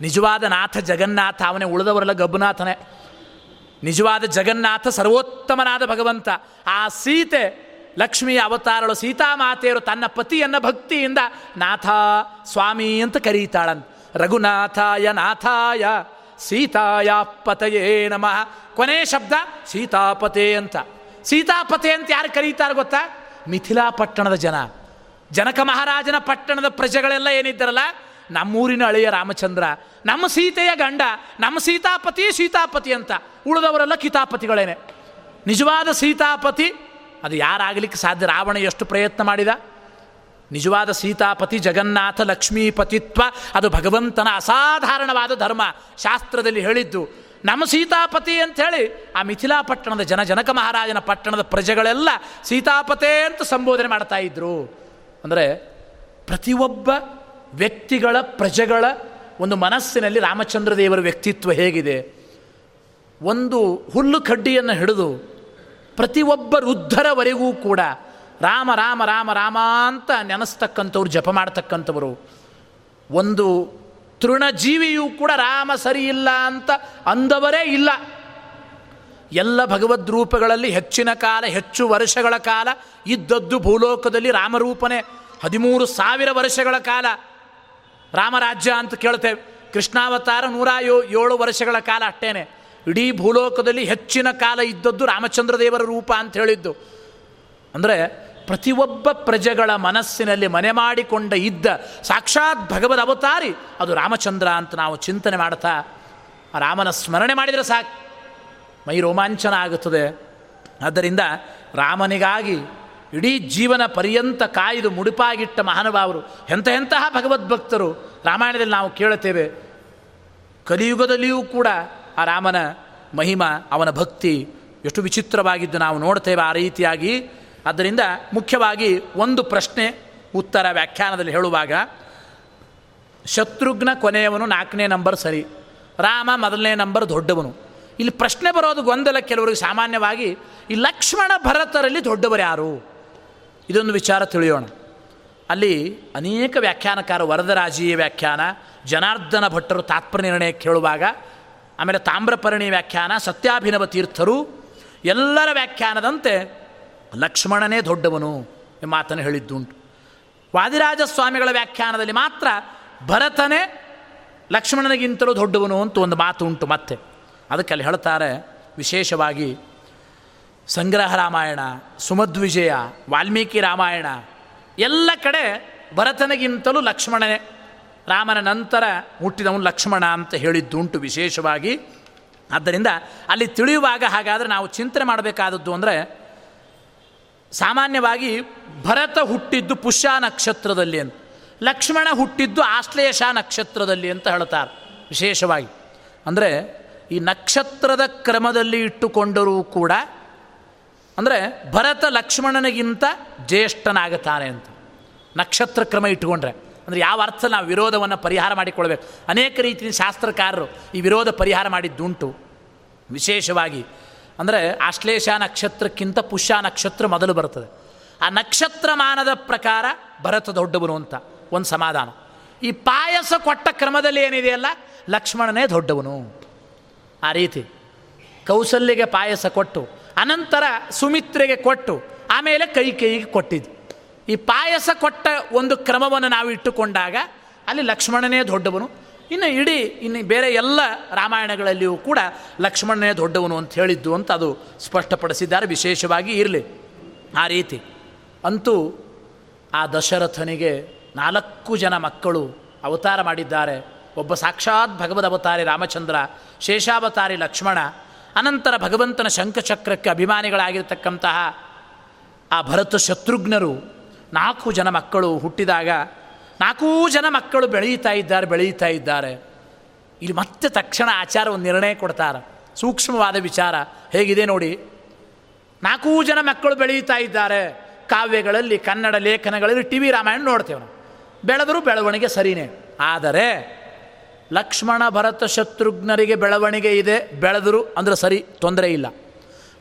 Speaker 1: ನಿಜವಾದ ನಾಥ ಜಗನ್ನಾಥ, ಅವನೇ ಉಳಿದವರೆಲ್ಲ ಗಬ್ಬುನಾಥನೇ. ನಿಜವಾದ ಜಗನ್ನಾಥ ಸರ್ವೋತ್ತಮನಾದ ಭಗವಂತ. ಆ ಸೀತೆ ಲಕ್ಷ್ಮಿಯ ಅವತಾರಳು ಸೀತಾಮಾತೆಯರು ತನ್ನ ಪತಿಯನ್ನ ಭಕ್ತಿಯಿಂದ, ನಾಥ, ಸ್ವಾಮಿ ಅಂತ ಕರೀತಾಳನ್. ರಘುನಾಥಾಯ, ನಾಥಾಯ ಸೀತಾಯ ಪತಯೇ ನಮಃ. ಕೊನೆ ಶಬ್ದ, ಸೀತಾಪತೆ ಅಂತ. ಸೀತಾಪತೆ ಅಂತ ಯಾರು ಕರೀತಾರೆ ಗೊತ್ತಾ? ಮಿಥಿಲಾ ಪಟ್ಟಣದ ಜನ. ಜನಕ ಮಹಾರಾಜನ ಪಟ್ಟಣದ ಪ್ರಜೆಗಳೆಲ್ಲ ಏನಿದ್ದಾರಲ್ಲ? ನಮ್ಮೂರಿನ ಅಳೆಯ ರಾಮಚಂದ್ರ, ನಮ್ಮ ಸೀತೆಯ ಗಂಡ, ನಮ್ಮ ಸೀತಾಪತಿ ಸೀತಾಪತಿ ಅಂತ. ಉಳಿದವರೆಲ್ಲ ಕಿತಾಪತಿಗಳೇನೆ. ನಿಜವಾದ ಸೀತಾಪತಿ ಅದು ಯಾರಾಗಲಿಕ್ಕೆ ಸಾಧ್ಯ? ರಾವಣ ಎಷ್ಟು ಪ್ರಯತ್ನ ಮಾಡಿದ? ನಿಜವಾದ ಸೀತಾಪತಿ ಜಗನ್ನಾಥ ಲಕ್ಷ್ಮೀಪತಿತ್ವ, ಅದು ಭಗವಂತನ ಅಸಾಧಾರಣವಾದ ಧರ್ಮ. ಶಾಸ್ತ್ರದಲ್ಲಿ ಹೇಳಿದ್ದು, ನಮ್ಮ ಸೀತಾಪತಿ ಅಂಥೇಳಿ ಆ ಮಿಥಿಲಾ ಪಟ್ಟಣದ ಜನ, ಜನಕ ಮಹಾರಾಜನ ಪಟ್ಟಣದ ಪ್ರಜೆಗಳೆಲ್ಲ ಸೀತಾಪತೆ ಅಂತ ಸಂಬೋಧನೆ ಮಾಡ್ತಾ ಇದ್ರು. ಅಂದರೆ ಪ್ರತಿಯೊಬ್ಬ ವ್ಯಕ್ತಿಗಳ, ಪ್ರಜೆಗಳ ಒಂದು ಮನಸ್ಸಿನಲ್ಲಿ ರಾಮಚಂದ್ರ ದೇವರ ವ್ಯಕ್ತಿತ್ವ ಹೇಗಿದೆ. ಒಂದು ಹುಲ್ಲು ಕಡ್ಡಿಯನ್ನು ಹಿಡಿದು ಪ್ರತಿಯೊಬ್ಬ ವೃದ್ಧರವರೆಗೂ ಕೂಡ ರಾಮ ರಾಮ ರಾಮ ರಾಮ ಅಂತ ನೆನೆಸ್ತಕ್ಕಂಥವ್ರು, ಜಪ ಮಾಡ್ತಕ್ಕಂಥವರು. ಒಂದು ತೃಣಜೀವಿಯೂ ಕೂಡ ರಾಮ ಸರಿ ಇಲ್ಲ ಅಂತ ಅಂದವರೇ ಇಲ್ಲ. ಎಲ್ಲ ಭಗವದ್ ರೂಪಗಳಲ್ಲಿ ಹೆಚ್ಚಿನ ಕಾಲ, ಹೆಚ್ಚು ವರ್ಷಗಳ ಕಾಲ ಇದ್ದದ್ದು ಭೂಲೋಕದಲ್ಲಿ ರಾಮರೂಪನೆ. ಹದಿಮೂರು ಸಾವಿರ ವರ್ಷಗಳ ಕಾಲ ರಾಮರಾಜ್ಯ ಅಂತ ಕೇಳ್ತೇವೆ. ಕೃಷ್ಣಾವತಾರ ನೂರ ಏಳು ವರ್ಷಗಳ ಕಾಲ ಅಷ್ಟೇನೆ. ಇಡೀ ಭೂಲೋಕದಲ್ಲಿ ಹೆಚ್ಚಿನ ಕಾಲ ಇದ್ದದ್ದು ರಾಮಚಂದ್ರ ದೇವರ ರೂಪ ಅಂತ ಹೇಳಿದ್ದು. ಅಂದರೆ ಪ್ರತಿಯೊಬ್ಬ ಪ್ರಜೆಗಳ ಮನಸ್ಸಿನಲ್ಲಿ ಮನೆ ಮಾಡಿಕೊಂಡ ಇದ್ದ ಸಾಕ್ಷಾತ್ ಭಗವದ್ ಅವತಾರಿ ಅದು ರಾಮಚಂದ್ರ ಅಂತ ನಾವು ಚಿಂತನೆ ಮಾಡ್ತಾ ರಾಮನ ಸ್ಮರಣೆ ಮಾಡಿದರೆ ಸಾಕು. ಮೈ ರೋಮಾಂಚನ ಆಗುತ್ತದೆ. ಆದ್ದರಿಂದ ರಾಮನಿಗಾಗಿ ಇಡೀ ಜೀವನ ಪರ್ಯಂತ ಕಾಯ್ದು ಮುಡಿಪಾಗಿಟ್ಟ ಮಹಾನುಭಾವರು ಎಂಥ ಎಂತಹ ಭಗವದ್ಭಕ್ತರು ರಾಮಾಯಣದಲ್ಲಿ ನಾವು ಕೇಳುತ್ತೇವೆ. ಕಲಿಯುಗದಲ್ಲಿಯೂ ಕೂಡ ಆ ರಾಮನ ಮಹಿಮ, ಅವನ ಭಕ್ತಿ ಎಷ್ಟು ವಿಚಿತ್ರವಾಗಿದ್ದು ನಾವು ನೋಡ್ತೇವೆ ಆ ರೀತಿಯಾಗಿ. ಆದ್ದರಿಂದ ಮುಖ್ಯವಾಗಿ ಒಂದು ಪ್ರಶ್ನೆ ಉತ್ತರ ವ್ಯಾಖ್ಯಾನದಲ್ಲಿ ಹೇಳುವಾಗ, ಶತ್ರುಘ್ನ ಕೊನೆಯವನು ನಾಲ್ಕನೇ ನಂಬರ್ ಸರಿ, ರಾಮ ಮೊದಲನೇ ನಂಬರ್ ದೊಡ್ಡವನು. ಇಲ್ಲಿ ಪ್ರಶ್ನೆ ಬರೋದು ಗೊಂದಲ ಕೆಲವರಿಗೆ ಸಾಮಾನ್ಯವಾಗಿ, ಈ ಲಕ್ಷ್ಮಣ ಭರತರಲ್ಲಿ ದೊಡ್ಡವರು ಯಾರು? ಇದೊಂದು ವಿಚಾರ ತಿಳಿಯೋಣ. ಅಲ್ಲಿ ಅನೇಕ ವ್ಯಾಖ್ಯಾನಕಾರ ವರದರಾಜೀಯ ವ್ಯಾಖ್ಯಾನ, ಜನಾರ್ದನ ಭಟ್ಟರು ತಾತ್ಪರ್ಯ ನಿರ್ಣಯ ಕೇಳುವಾಗ ಆಮೇಲೆ ತಾಮ್ರಪರ್ಣಿ ವ್ಯಾಖ್ಯಾನ ಸತ್ಯಾಭಿನವ ತೀರ್ಥರು ಎಲ್ಲರ ವ್ಯಾಖ್ಯಾನದಂತೆ ಲಕ್ಷ್ಮಣನೇ ದೊಡ್ಡವನು ಎಂಬ ಮಾತನ್ನು ಹೇಳಿದ್ದುಂಟು. ವಾದಿರಾಜ ಸ್ವಾಮಿಗಳ ವ್ಯಾಖ್ಯಾನದಲ್ಲಿ ಮಾತ್ರ ಭರತನೇ ಲಕ್ಷ್ಮಣನಿಗಿಂತಲೂ ದೊಡ್ಡವನು ಅಂತ ಒಂದು ಮಾತು ಉಂಟು ಮತ್ತೆ. ಅದಕ್ಕೆ ಅಲ್ಲಿ ಹೇಳ್ತಾರೆ ವಿಶೇಷವಾಗಿ ಸಂಗ್ರಹ ರಾಮಾಯಣ, ಸುಮಧ್ವಿಜಯ, ವಾಲ್ಮೀಕಿ ರಾಮಾಯಣ ಎಲ್ಲ ಕಡೆ ಭರತನಿಗಿಂತಲೂ ಲಕ್ಷ್ಮಣನೇ ರಾಮನ ನಂತರ ಹುಟ್ಟಿದವನು ಲಕ್ಷ್ಮಣ ಅಂತ ಹೇಳಿದ್ದುಂಟು ವಿಶೇಷವಾಗಿ. ಆದ್ದರಿಂದ ಅಲ್ಲಿ ತಿಳಿಯುವಾಗ ಹಾಗಾದರೆ ನಾವು ಚಿಂತನೆ ಮಾಡಬೇಕಾದದ್ದು ಅಂದರೆ ಸಾಮಾನ್ಯವಾಗಿ ಭರತ ಹುಟ್ಟಿದ್ದು ಪುಷ್ಯ ನಕ್ಷತ್ರದಲ್ಲಿ ಅಂತ. ಲಕ್ಷ್ಮಣ ಹುಟ್ಟಿದ್ದು ಆಶ್ಲೇಷ ನಕ್ಷತ್ರದಲ್ಲಿ ಅಂತ ಹೇಳ್ತಾರೆ ವಿಶೇಷವಾಗಿ. ಅಂದರೆ ಈ ನಕ್ಷತ್ರದ ಕ್ರಮದಲ್ಲಿ ಇಟ್ಟುಕೊಂಡರೂ ಕೂಡ ಅಂದರೆ ಭರತ ಲಕ್ಷ್ಮಣನಿಗಿಂತ ಜ್ಯೇಷ್ಠನಾಗುತ್ತಾನೆ ಅಂತ. ನಕ್ಷತ್ರ ಕ್ರಮ ಇಟ್ಟುಕೊಂಡ್ರೆ. ಅಂದರೆ ಯಾವ ಅರ್ಥ ನಾವು ವಿರೋಧವನ್ನು ಪರಿಹಾರ ಮಾಡಿಕೊಳ್ಬೇಕು ಅನೇಕ ರೀತಿಯ ಶಾಸ್ತ್ರಕಾರರು ಈ ವಿರೋಧ ಪರಿಹಾರ ಮಾಡಿದ್ದುಂಟು. ವಿಶೇಷವಾಗಿ ಅಂದರೆ ಆಶ್ಲೇಷ ನಕ್ಷತ್ರಕ್ಕಿಂತ ಪುಷ್ಯ ನಕ್ಷತ್ರ ಮೊದಲು ಬರ್ತದೆ ಆ ನಕ್ಷತ್ರಮಾನದ ಪ್ರಕಾರ ಭರತ ದೊಡ್ಡವನು ಅಂತ ಒಂದು ಸಮಾಧಾನ. ಈ ಪಾಯಸ ಕೊಟ್ಟ ಕ್ರಮದಲ್ಲಿ ಏನಿದೆಯಲ್ಲ ಲಕ್ಷ್ಮಣನೇ ದೊಡ್ಡವನು. ಆ ರೀತಿ ಕೌಸಲ್ಯಗೆ ಪಾಯಸ ಕೊಟ್ಟು, ಅನಂತರ ಸುಮಿತ್ರೆಗೆ ಕೊಟ್ಟು, ಆಮೇಲೆ ಕೈ ಕೈಗೆ ಕೊಟ್ಟಿದ್ದು. ಈ ಪಾಯಸ ಕೊಟ್ಟ ಒಂದು ಕ್ರಮವನ್ನು ನಾವು ಇಟ್ಟುಕೊಂಡಾಗ ಅಲ್ಲಿ ಲಕ್ಷ್ಮಣನೇ ದೊಡ್ಡವನು. ಇನ್ನು ಇಡೀ, ಇನ್ನು ಬೇರೆ ಎಲ್ಲ ರಾಮಾಯಣಗಳಲ್ಲಿಯೂ ಕೂಡ ಲಕ್ಷ್ಮಣನೇ ದೊಡ್ಡವನು ಅಂತ ಹೇಳಿದ್ದು ಅಂತ ಅದು ಸ್ಪಷ್ಟಪಡಿಸಿದ್ದಾರೆ, ವಿಶೇಷವಾಗಿ ಇರಲಿ. ಆ ರೀತಿ. ಅಂತೂ ಆ ದಶರಥನಿಗೆ ನಾಲ್ಕು ಜನ ಮಕ್ಕಳು ಅವತಾರ ಮಾಡಿದ್ದಾರೆ. ಒಬ್ಬ ಸಾಕ್ಷಾತ್ ಭಗವದ್ ಅವತಾರಿ ರಾಮಚಂದ್ರ, ಶೇಷಾವತಾರಿ ಲಕ್ಷ್ಮಣ, ಅನಂತರ ಭಗವಂತನ ಶಂಖಚಕ್ರಕ್ಕೆ ಅಭಿಮಾನಿಗಳಾಗಿರ್ತಕ್ಕಂತಹ ಆ ಭರತ ಶತ್ರುಘ್ನರು ನಾಲ್ಕು ಜನ ಮಕ್ಕಳು ಹುಟ್ಟಿದಾಗ ನಾಲ್ಕೂ ಜನ ಮಕ್ಕಳು ಬೆಳೀತಾ ಇದ್ದಾರೆ ಬೆಳೀತಾ ಇದ್ದಾರೆ. ಇಲ್ಲಿ ಮತ್ತೆ ತಕ್ಷಣ ಆಚಾರ ಒಂದು ನಿರ್ಣಯ ಕೊಡ್ತಾರೆ. ಸೂಕ್ಷ್ಮವಾದ ವಿಚಾರ. ಹೇಗಿದೆ ನೋಡಿ? ನಾಲ್ಕೂ ಜನ ಮಕ್ಕಳು ಬೆಳೀತಾ ಇದ್ದಾರೆ. ಕಾವ್ಯಗಳಲ್ಲಿ, ಕನ್ನಡ ಲೇಖನಗಳಲ್ಲಿ, ಟಿ ವಿ ರಾಮಾಯಣ ನೋಡ್ತೇವೆ ನಾವು. ಬೆಳೆದರೂ ಬೆಳವಣಿಗೆ ಸರಿನೇ. ಆದರೆ ಲಕ್ಷ್ಮಣ ಭರತ ಶತ್ರುಘ್ನರಿಗೆ ಬೆಳವಣಿಗೆ ಇದೆ. ಬೆಳೆದರು ಅಂದರೆ ಸರಿ, ತೊಂದರೆ ಇಲ್ಲ.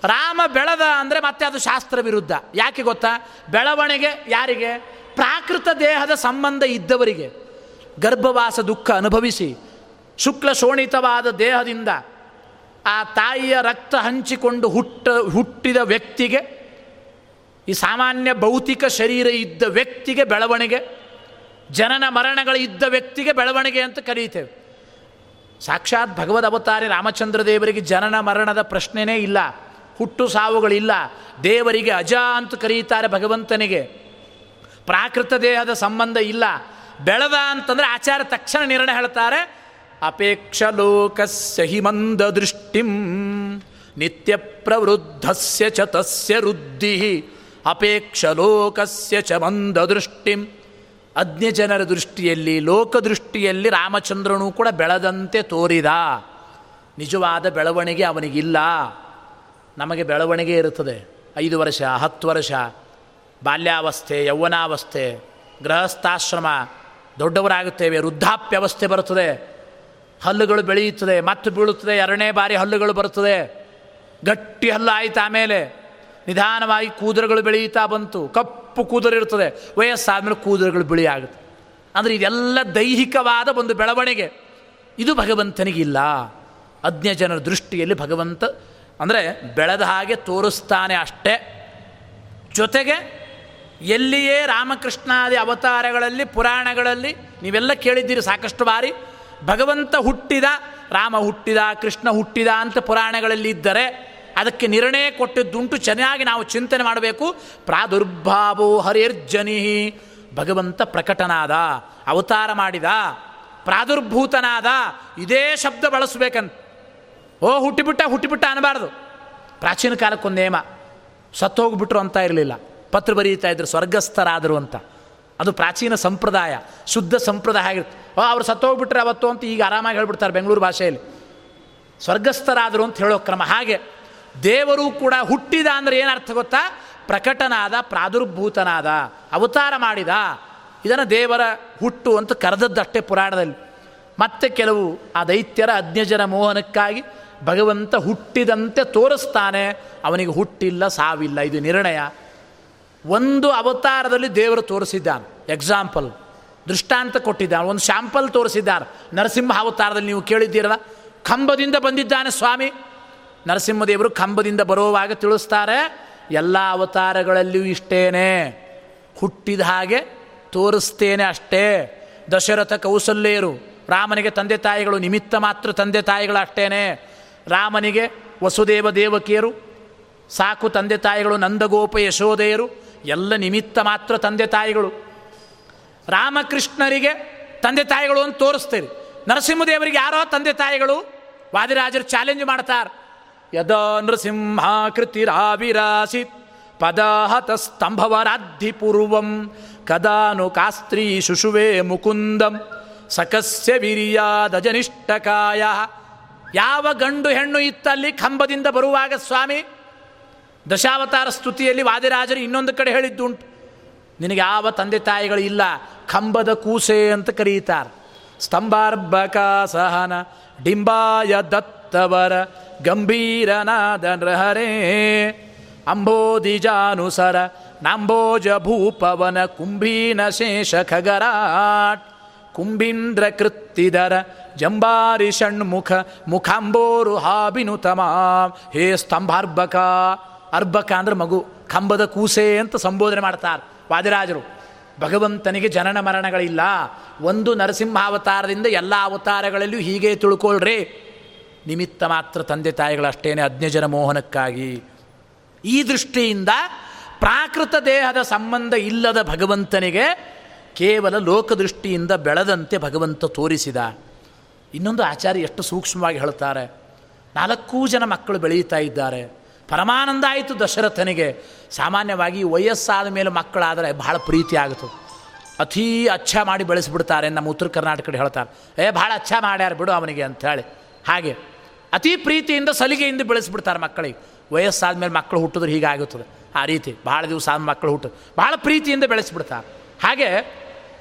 Speaker 1: ರಾಮ ಬೆಳೆದ ಅಂದರೆ ಮತ್ತೆ ಅದು ಶಾಸ್ತ್ರ ವಿರುದ್ಧ. ಯಾಕೆ ಗೊತ್ತಾ? ಬೆಳವಣಿಗೆ ಯಾರಿಗೆ? ಪ್ರಾಕೃತ ದೇಹದ ಸಂಬಂಧ ಇದ್ದವರಿಗೆ. ಗರ್ಭವಾಸ ದುಃಖ ಅನುಭವಿಸಿ, ಶುಕ್ಲ ಶೋಣಿತವಾದ ದೇಹದಿಂದ ಆ ತಾಯಿಯ ರಕ್ತ ಹಂಚಿಕೊಂಡು ಹುಟ್ಟ, ಹುಟ್ಟಿದ ವ್ಯಕ್ತಿಗೆ, ಈ ಸಾಮಾನ್ಯ ಭೌತಿಕ ಶರೀರ ಇದ್ದ ವ್ಯಕ್ತಿಗೆ ಬೆಳವಣಿಗೆ, ಜನನ ಮರಣಗಳು ಇದ್ದ ವ್ಯಕ್ತಿಗೆ ಬೆಳವಣಿಗೆ ಅಂತ ಕರೀತೇವೆ. ಸಾಕ್ಷಾತ್ ಭಗವದ್ ಅವತಾರಿ ರಾಮಚಂದ್ರ ದೇವರಿಗೆ ಜನನ ಮರಣದ ಪ್ರಶ್ನೆನೇ ಇಲ್ಲ. ಹುಟ್ಟು ಸಾವುಗಳಿಲ್ಲ. ದೇವರಿಗೆ ಅಜ ಅಂತ ಕರೀತಾರೆ ಭಗವಂತನಿಗೆ. ಪ್ರಾಕೃತ ದೇಹದ ಸಂಬಂಧ ಇಲ್ಲ. ಬೆಳೆದ ಅಂತಂದರೆ ಆಚಾರ್ಯ ತಕ್ಷಣ ನಿರ್ಣಯ ಹೇಳ್ತಾರೆ. ಅಪೇಕ್ಷ ಲೋಕಸ್ಯ ಹಿಮಂದ ದೃಷ್ಟಿಂ ನಿತ್ಯ ಪ್ರವೃದ್ಧಸ್ಯ ಚ ತಸ್ಯ ವೃದ್ಧಿ. ಅಪೇಕ್ಷ ಲೋಕಸ್ಯ ಚ ಮಂದ ದೃಷ್ಟಿಂ. ಅಜ್ಞಜನರ ದೃಷ್ಟಿಯಲ್ಲಿ ಲೋಕದೃಷ್ಟಿಯಲ್ಲಿ ರಾಮಚಂದ್ರನೂ ಕೂಡ ಬೆಳೆದಂತೆ ತೋರಿದ. ನಿಜವಾದ ಬೆಳವಣಿಗೆ ಅವನಿಗಿಲ್ಲ. ನಮಗೆ ಬೆಳವಣಿಗೆ ಇರುತ್ತದೆ. ಐದು ವರ್ಷ, ಹತ್ತು ವರ್ಷ, ಬಾಲ್ಯಾವಸ್ಥೆ, ಯೌವನಾವಸ್ಥೆ, ಗೃಹಸ್ಥಾಶ್ರಮ, ದೊಡ್ಡವರಾಗುತ್ತೇವೆ, ವೃದ್ಧಾಪ್ಯವಸ್ಥೆ ಬರುತ್ತದೆ. ಹಲ್ಲುಗಳು ಬೆಳೆಯುತ್ತದೆ, ಮತ್ತು ಬೀಳುತ್ತದೆ, ಎರಡನೇ ಬಾರಿ ಹಲ್ಲುಗಳು ಬರುತ್ತದೆ. ಗಟ್ಟಿ ಹಲ್ಲು ಆಯಿತು ಆಮೇಲೆ ನಿಧಾನವಾಗಿ ಕೂದಲುಗಳು ಬೆಳೆಯುತ್ತಾ ಬಂತು. ಕಪ್ಪು ಕೂದಲು ಇರ್ತದೆ ವಯಸ್ಸಾದಮೇಲೆ ಕೂದಲುಗಳು ಬಿಳಿ ಆಗುತ್ತೆ ಅಂದರೆ ಇದೆಲ್ಲ ದೈಹಿಕವಾದ ಒಂದು ಬೆಳವಣಿಗೆ. ಇದು ಭಗವಂತನಿಗಿಲ್ಲ. ಅಜ್ಞ ಜನರ ದೃಷ್ಟಿಯಲ್ಲಿ ಭಗವಂತ ಅಂದರೆ ಬೆಳೆದ ಹಾಗೆ ತೋರಿಸ್ತಾನೆ ಅಷ್ಟೇ. ಜೊತೆಗೆ ಎಲ್ಲಿಯೇ ರಾಮಕೃಷ್ಣಾದಿ ಅವತಾರಗಳಲ್ಲಿ, ಪುರಾಣಗಳಲ್ಲಿ, ನೀವೆಲ್ಲ ಕೇಳಿದ್ದೀರಿ ಸಾಕಷ್ಟು ಬಾರಿ, ಭಗವಂತ ಹುಟ್ಟಿದ, ರಾಮ ಹುಟ್ಟಿದ, ಕೃಷ್ಣ ಹುಟ್ಟಿದ ಅಂತ ಪುರಾಣಗಳಲ್ಲಿ ಇದ್ದರೆ ಅದಕ್ಕೆ ನಿರ್ಣಯ ಕೊಟ್ಟಿದ್ದುಂಟು, ಚೆನ್ನಾಗಿ ನಾವು ಚಿಂತನೆ ಮಾಡಬೇಕು. ಪ್ರಾದುರ್ಭಾವೋ ಹರಿರ್ಜನಿ ಭಗವಂತ ಪ್ರಕಟನಾದ, ಅವತಾರ ಮಾಡಿದ, ಪ್ರಾದುರ್ಭೂತನಾದ, ಇದೇ ಶಬ್ದ ಬಳಸಬೇಕಂತ. ಓ, ಹುಟ್ಟಿಬಿಟ್ಟ ಹುಟ್ಟಿಬಿಟ್ಟ ಅನ್ನಬಾರ್ದು. ಪ್ರಾಚೀನ ಕಾಲಕ್ಕೊಂದು ನೇಮ ಸತ್ತೋಗ್ಬಿಟ್ರು ಅಂತ ಇರಲಿಲ್ಲ. ಪತ್ರ ಬರೀತಾ ಇದ್ರು, ಸ್ವರ್ಗಸ್ಥರಾದರು ಅಂತ. ಅದು ಪ್ರಾಚೀನ ಸಂಪ್ರದಾಯ, ಶುದ್ಧ ಸಂಪ್ರದಾಯ ಆಗಿರುತ್ತೆ. ಓ, ಅವ್ರು ಸತ್ತೋಗ್ಬಿಟ್ರೆ ಅವತ್ತು ಅಂತ ಈಗ ಆರಾಮಾಗಿ ಹೇಳ್ಬಿಡ್ತಾರೆ ಬೆಂಗಳೂರು ಭಾಷೆಯಲ್ಲಿ. ಸ್ವರ್ಗಸ್ಥರಾದರು ಅಂತ ಹೇಳೋ ಕ್ರಮ. ಹಾಗೆ ದೇವರು ಕೂಡ ಹುಟ್ಟಿದ ಅಂದರೆ ಏನರ್ಥ ಗೊತ್ತಾ? ಪ್ರಕಟನಾದ, ಪ್ರಾದುರ್ಭೂತನಾದ, ಅವತಾರ ಮಾಡಿದ. ಇದನ್ನು ದೇವರ ಹುಟ್ಟು ಅಂತ ಕರೆದದ್ದಷ್ಟೇ ಪುರಾಣದಲ್ಲಿ. ಮತ್ತೆ ಕೆಲವು ಆ ದೈತ್ಯರ ಅಜ್ಞಜನ ಮೋಹನಕ್ಕಾಗಿ ಭಗವಂತ ಹುಟ್ಟಿದಂತೆ ತೋರಿಸ್ತಾನೆ, ಅವನಿಗೆ ಹುಟ್ಟಿಲ್ಲ, ಸಾವಿಲ್ಲ, ಇದು ನಿರ್ಣಯ. ಒಂದು ಅವತಾರದಲ್ಲಿ ದೇವರು ತೋರಿಸಿದ್ದಾನೆ ಎಕ್ಸಾಂಪಲ್ ದೃಷ್ಟಾಂತ ಕೊಟ್ಟಿದ್ದಾನೆ, ಒಂದು ಶಾಂಪಲ್ ತೋರಿಸಿದ್ದಾರೆ ನರಸಿಂಹ ಅವತಾರದಲ್ಲಿ ನೀವು ಕೇಳಿದ್ದೀರಲ್ಲ, ಕಂಬದಿಂದ ಬಂದಿದ್ದಾನೆ ಸ್ವಾಮಿ. ನರಸಿಂಹದೇವರು ಕಂಬದಿಂದ ಬರುವಾಗ ತಿಳಿಸ್ತಾರೆ, ಎಲ್ಲ ಅವತಾರಗಳಲ್ಲಿಯೂ ಇಷ್ಟೇನೆ. ಹುಟ್ಟಿದ ಹಾಗೆ ತೋರಿಸ್ತೇನೆ ಅಷ್ಟೇ. ದಶರಥ ಕೌಸಲ್ಯರು, ರಾಮನಿಗೆ ತಂದೆ ತಾಯಿಗಳು, ನಿಮಿತ್ತ ಮಾತ್ರ ತಂದೆ ತಾಯಿಗಳು ಅಷ್ಟೇನೆ. ರಾಮನಿಗೆ ವಸುದೇವ ದೇವಕಿಯರು, ಸಾಕು ತಂದೆ ತಾಯಿಗಳು ನಂದಗೋಪ ಯಶೋದೆಯರು ಎಲ್ಲ ನಿಮಿತ್ತ ಮಾತ್ರ ತಂದೆ ತಾಯಿಗಳು. ರಾಮಕೃಷ್ಣರಿಗೆ ತಂದೆ ತಾಯಿಗಳು ಅಂತ ತೋರಿಸ್ತೀರಿ. ನರಸಿಂಹದೇವರಿಗೆ ಯಾರೋ ತಂದೆ ತಾಯಿಗಳು? ವಾದಿರಾಜರು ಚಾಲೆಂಜ್ ಮಾಡ್ತಾರೆ. ಯದಾ ನೃಸಿಂಹಾಕೃತಿರಾವಿರಾಸಿತ್ ಪದಾಹತ ಸ್ತಂಭವರಾಧಿ ಪೂರ್ವಂ, ಕದಾನು ಕಾಸ್ತ್ರೀ ಶುಶುವೇ ಮುಕುಂದಂ, ಸಕಸ್ಯ ವಿರಿಯಾದಜನಿಷ್ಠಕಾಯ ಯಾವ ಗಂಡು ಹೆಣ್ಣು ಇತ್ತಲ್ಲಿ ಕಂಬದಿಂದ ಬರುವಾಗ ಸ್ವಾಮಿ, ದಶಾವತಾರ ಸ್ತುತಿಯಲ್ಲಿ ವಾದಿರಾಜರು ಇನ್ನೊಂದು ಕಡೆ ಹೇಳಿದ್ದುಂಟು. ನಿನಗೆ ಯಾವ ತಂದೆ ತಾಯಿಗಳು ಇಲ್ಲ, ಕಂಬದ ಕೂಸೆ ಅಂತ ಕರೀತಾರೆ. ಸ್ತಂಭಾರ್ಭಕ ಸಹನ, ಡಿಂಬಾಯ ದತ್ತವರ ಗಂಭೀರನಾದ ನೃಹರೇ ಅಂಬೋದಿಜಾನುಸರ ನಾಂಬೋಜ ಭೂಪವನ ಕುಂಭೀನ ಶೇಷ ಖಗರಾಟ್. ಕುಂಭೀಂದ್ರ ಕೃತ್ತಿದರ ಜಂಬಾರಿ ಷಣ್ಮುಖ ಮುಖಾಂಬೋರು ಹಾಬಿನುತಮ. ಹೇ ಸ್ತಂಭಾರ್ಭಕ, ಅರ್ಭಕ ಅಂದ್ರೆ ಮಗು, ಕಂಬದ ಕೂಸೆ ಅಂತ ಸಂಬೋಧನೆ ಮಾಡ್ತಾರೆ ವಾದಿರಾಜರು. ಭಗವಂತನಿಗೆ ಜನನ ಮರಣಗಳಿಲ್ಲ. ಒಂದು ನರಸಿಂಹಾವತಾರದಿಂದ ಎಲ್ಲ ಅವತಾರಗಳಲ್ಲೂ ಹೀಗೆ ತಿಳ್ಕೊಳ್ರಿ. ನಿಮಿತ್ತ ಮಾತ್ರ ತಂದೆ ತಾಯಿಗಳಷ್ಟೇನೆ ಅಜ್ಞಜನ ಮೋಹನಕ್ಕಾಗಿ. ಈ ದೃಷ್ಟಿಯಿಂದ ಪ್ರಾಕೃತ ದೇಹದ ಸಂಬಂಧ ಇಲ್ಲದ ಭಗವಂತನಿಗೆ ಕೇವಲ ಲೋಕದೃಷ್ಟಿಯಿಂದ ಬೆಳೆದಂತೆ ಭಗವಂತ ತೋರಿಸಿದ. ಇನ್ನೊಂದು ಆಚಾರ್ಯ ಎಷ್ಟು ಸೂಕ್ಷ್ಮವಾಗಿ ಹೇಳ್ತಾರೆ. ನಾಲ್ಕೂ ಜನ ಮಕ್ಕಳು ಬೆಳೆಯುತ್ತಾ ಇದ್ದಾರೆ. ಪರಮಾನಂದ ಆಯಿತು ದಶರಥನಿಗೆ. ಸಾಮಾನ್ಯವಾಗಿ ವಯಸ್ಸಾದ ಮೇಲೆ ಮಕ್ಕಳಾದರೆ ಬಹಳ ಪ್ರೀತಿ ಆಗುತ್ತದೆ ಅತೀ ಅಚ್ಚ ಮಾಡಿ ಬೆಳೆಸಿಬಿಡ್ತಾರೆ ನಮ್ಮ ಉತ್ತರ ಕರ್ನಾಟಕದ ಹೇಳ್ತಾರೆ. ಏ ಭಾಳ ಅಚ್ಚ ಮಾಡ್ಯಾರ ಬಿಡು ಅವನಿಗೆ ಅಂಥೇಳಿ ಹಾಗೆ. ಅತಿ ಪ್ರೀತಿಯಿಂದ ಸಲಿಗೆಯಿಂದ ಬೆಳೆಸಿಬಿಡ್ತಾರೆ ಮಕ್ಕಳಿಗೆ. ವಯಸ್ಸಾದ ಮೇಲೆ ಮಕ್ಕಳು ಹುಟ್ಟಿದ್ರೆ ಹೀಗಾಗುತ್ತದೆ. ಆ ರೀತಿ ಭಾಳ ದಿವಸ ಆದ ಮಕ್ಕಳು ಹುಟ್ಟು. ಭಾಳ ಪ್ರೀತಿಯಿಂದ ಬೆಳೆಸಿಬಿಡ್ತಾರೆ. ಹಾಗೆ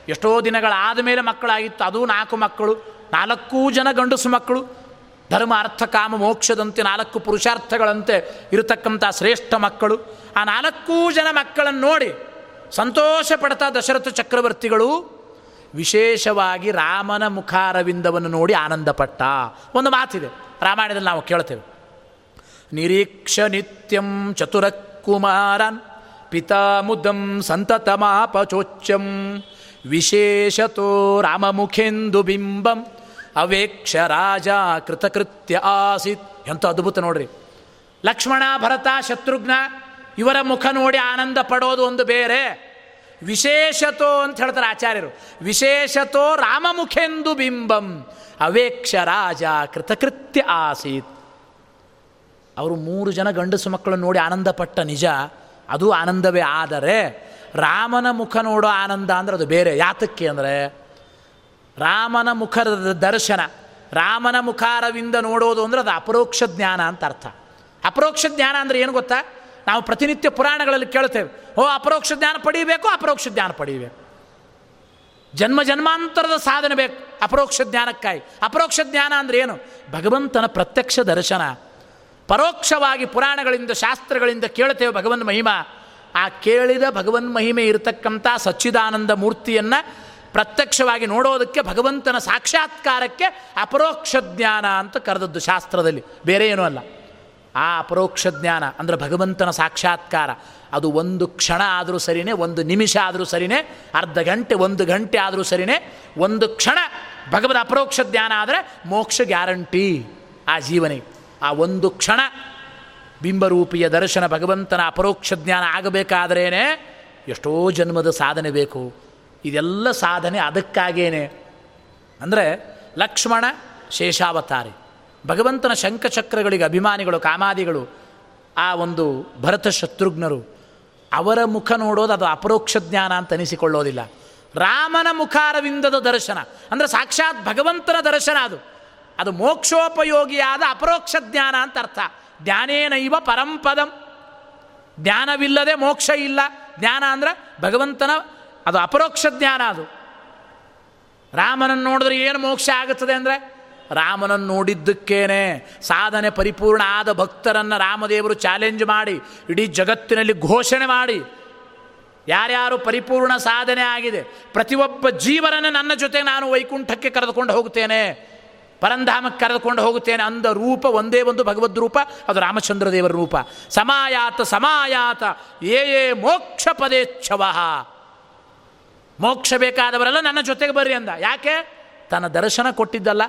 Speaker 1: ಎಷ್ಟೋ ದಿನಗಳಾದ ಮೇಲೆ ಮಕ್ಕಳಾಗಿತ್ತು. ಅದು ನಾಲ್ಕು ಮಕ್ಕಳು, ನಾಲ್ಕೂ ಜನ ಗಂಡಸು ಮಕ್ಕಳು. ಧರ್ಮ, ಅರ್ಥ, ಕಾಮ, ಮೋಕ್ಷದಂತೆ ನಾಲ್ಕು ಪುರುಷಾರ್ಥಗಳಂತೆ ಇರತಕ್ಕಂಥ ಶ್ರೇಷ್ಠ ಮಕ್ಕಳು. ಆ ನಾಲ್ಕೂ ಜನ ಮಕ್ಕಳನ್ನು ನೋಡಿ ಸಂತೋಷ ಪಡ್ತಾ ದಶರಥ ಚಕ್ರವರ್ತಿಗಳು ವಿಶೇಷವಾಗಿ ರಾಮನ ಮುಖಾರವಿಂದವನ್ನು ನೋಡಿ ಆನಂದಪಟ್ಟ. ಒಂದು ಮಾತಿದೆ. ರಾಮಾಯಣದಲ್ಲಿ ನಾವು ಕೇಳ್ತೇವೆ. ನಿರೀಕ್ಷ ನಿತ್ಯಂ ಚತುರ ಕುಮಾರನ್ ಪಿತಾಮುದಂ ಸಂತತಮಾಪಚೋಚ್ಯಂ. ವಿಶೇಷತೋ ರಾಮಮುಖೆಂದು ಬಿಂಬಂ. ಅವೇಕ್ಷ ರಾಜ ಕೃತಕೃತ್ಯ ಆಸಿತ್. ಎಂಥ ಅದ್ಭುತ ನೋಡ್ರಿ. ಲಕ್ಷ್ಮಣ, ಭರತ, ಶತ್ರುಘ್ನ, ಇವರ ಮುಖ ನೋಡಿ ಆನಂದ ಪಡೋದು ಒಂದು ಬೇರೆ. ವಿಶೇಷತೋ ಅಂತ ಹೇಳ್ತಾರೆ ಆಚಾರ್ಯರು. ವಿಶೇಷತೋ ರಾಮಮುಖೆಂದು ಬಿಂಬಂ. ಅವೇಕ್ಷ ರಾಜ ಕೃತಕೃತ್ಯ ಆಸೀತ್. ಅವರು ಮೂರು ಜನ ಗಂಡಸು ಮಕ್ಕಳನ್ನು ನೋಡಿ ಆನಂದಪಟ್ಟ ನಿಜ. ಅದು ಆನಂದವೇ. ಆದರೆ ರಾಮನ ಮುಖ ನೋಡೋ ಆನಂದ ಅಂದರೆ ಅದು ಬೇರೆ. ಯಾತಕ್ಕೆ ಅಂದರೆ ರಾಮನ ಮುಖದ ದರ್ಶನ, ರಾಮನ ಮುಖಾರವಿಂದ ನೋಡೋದು ಅಂದರೆ ಅದು ಅಪರೋಕ್ಷ ಜ್ಞಾನ ಅಂತ ಅರ್ಥ. ಅಪರೋಕ್ಷ ಜ್ಞಾನ ಅಂದರೆ ಏನು ಗೊತ್ತಾ? ನಾವು ಪ್ರತಿನಿತ್ಯ ಪುರಾಣಗಳಲ್ಲಿ ಕೇಳ್ತೇವೆ ಓ, ಅಪರೋಕ್ಷ ಜ್ಞಾನ ಪಡೀಬೇಕು, ಅಪರೋಕ್ಷ ಜ್ಞಾನ ಪಡೀಬೇಕು. ಜನ್ಮ ಜನ್ಮಾಂತರದ ಸಾಧನೆ ಬೇಕು, ಅಪರೋಕ್ಷ ಜ್ಞಾನಕ್ಕಾಗಿ. ಅಪರೋಕ್ಷ ಜ್ಞಾನ ಅಂದರೆ ಏನು? ಭಗವಂತನ ಪ್ರತ್ಯಕ್ಷ ದರ್ಶನ. ಪರೋಕ್ಷವಾಗಿ ಪುರಾಣಗಳಿಂದ, ಶಾಸ್ತ್ರಗಳಿಂದ ಕೇಳ್ತೇವೆ ಭಗವನ್ ಮಹಿಮಾ. ಆ ಕೇಳಿದ ಭಗವನ್ ಮಹಿಮೆ ಇರತಕ್ಕಂಥ ಸಚ್ಚಿದಾನಂದ ಮೂರ್ತಿಯನ್ನು ಪ್ರತ್ಯಕ್ಷವಾಗಿ ನೋಡೋದಕ್ಕೆ ಭಗವಂತನ ಸಾಕ್ಷಾತ್ಕಾರಕ್ಕೆ ಅಪರೋಕ್ಷ ಜ್ಞಾನ ಅಂತ ಕರೆದದ್ದು ಶಾಸ್ತ್ರದಲ್ಲಿ. ಬೇರೆ ಏನೂ ಅಲ್ಲ. ಆ ಅಪರೋಕ್ಷ ಜ್ಞಾನ ಅಂದರೆ ಭಗವಂತನ ಸಾಕ್ಷಾತ್ಕಾರ. ಅದು ಒಂದು ಕ್ಷಣ ಆದರೂ ಸರಿನೇ, ಒಂದು ನಿಮಿಷ ಆದರೂ ಸರಿನೇ, ಅರ್ಧ ಗಂಟೆ, ಒಂದು ಗಂಟೆ ಆದರೂ ಸರಿನೇ, ಒಂದು ಕ್ಷಣ ಭಗವದ್ ಅಪರೋಕ್ಷ ಜ್ಞಾನ ಆದರೆ ಮೋಕ್ಷ ಗ್ಯಾರಂಟಿ ಆ ಜೀವನಿಗೆ. ಆ ಒಂದು ಕ್ಷಣ ಬಿಂಬರೂಪಿಯ ದರ್ಶನ ಭಗವಂತನ ಅಪರೋಕ್ಷ ಜ್ಞಾನ ಆಗಬೇಕಾದ್ರೇ ಎಷ್ಟೋ ಜನ್ಮದ ಸಾಧನೆ ಬೇಕು. ಇದೆಲ್ಲ ಸಾಧನೆ ಅದಕ್ಕಾಗೇನೆ. ಅಂದರೆ ಲಕ್ಷ್ಮಣ ಶೇಷಾವತಾರಿ. ಭಗವಂತನ ಶಂಖಚಕ್ರಗಳಿಗೆ ಅಭಿಮಾನಿಗಳು, ಕಾಮಾದಿಗಳು, ಆ ಒಂದು ಭರತ ಶತ್ರುಘ್ನರು, ಅವರ ಮುಖ ನೋಡೋದು ಅದು ಅಪರೋಕ್ಷ ಜ್ಞಾನ ಅಂತ ಅನಿಸಿಕೊಳ್ಳೋದಿಲ್ಲ. ರಾಮನ ಮುಖಾರವಿಂದದ ದರ್ಶನ. ಅಂದರೆ ಸಾಕ್ಷಾತ್ ಭಗವಂತನ ದರ್ಶನ ಅದು. ಅದು ಮೋಕ್ಷೋಪಯೋಗಿಯಾದ ಅಪರೋಕ್ಷ ಜ್ಞಾನ ಅಂತ ಅರ್ಥ. ಜ್ಞಾನೇನೈವ ಪರಂಪದಂ ಜ್ಞಾನವಿಲ್ಲದೆ ಮೋಕ್ಷ ಇಲ್ಲ. ಜ್ಞಾನ ಅಂದರೆ ಭಗವಂತನ, ಅದು ಅಪರೋಕ್ಷ ಜ್ಞಾನ ಅದು. ರಾಮನನ್ನು ನೋಡಿದ್ರೆ ಏನು ಮೋಕ್ಷ ಆಗುತ್ತದೆ ಅಂದರೆ, ರಾಮನನ್ನು ನೋಡಿದ್ದಕ್ಕೇನೆ ಸಾಧನೆ ಪರಿಪೂರ್ಣ ಆದ ಭಕ್ತರನ್ನು ರಾಮದೇವರು ಚಾಲೆಂಜ್ ಮಾಡಿ, ಇಡೀ ಜಗತ್ತಿನಲ್ಲಿ ಘೋಷಣೆ ಮಾಡಿ. ಯಾರ್ಯಾರು ಪರಿಪೂರ್ಣ ಸಾಧನೆ ಆಗಿದೆ, ಪ್ರತಿಯೊಬ್ಬ ಜೀವನನ್ನು ನನ್ನ ಜೊತೆ ನಾನು ವೈಕುಂಠಕ್ಕೆ ಕರೆದುಕೊಂಡು ಹೋಗುತ್ತೇನೆ. ಪರಂಧಾಮಕ್ಕೆ ಕರೆದುಕೊಂಡು ಹೋಗುತ್ತೇನೆ ಅಂದ ರೂಪ ಒಂದೇ ಒಂದು ಭಗವದ್ ರೂಪ, ಅದು ರಾಮಚಂದ್ರ ದೇವರ ರೂಪ. ಸಮಾಯಾತ ಸಮಾಯಾತ, ಏ ಏ, ಮೋಕ್ಷ ಪದೇಚ್ಛವ ಮೋಕ್ಷ ಬೇಕಾದವರೆಲ್ಲ ನನ್ನ ಜೊತೆಗೆ ಬರ್ರಿ ಅಂದ. ಯಾಕೆ? ತನ್ನ ದರ್ಶನ ಕೊಟ್ಟಿದ್ದಲ್ಲ.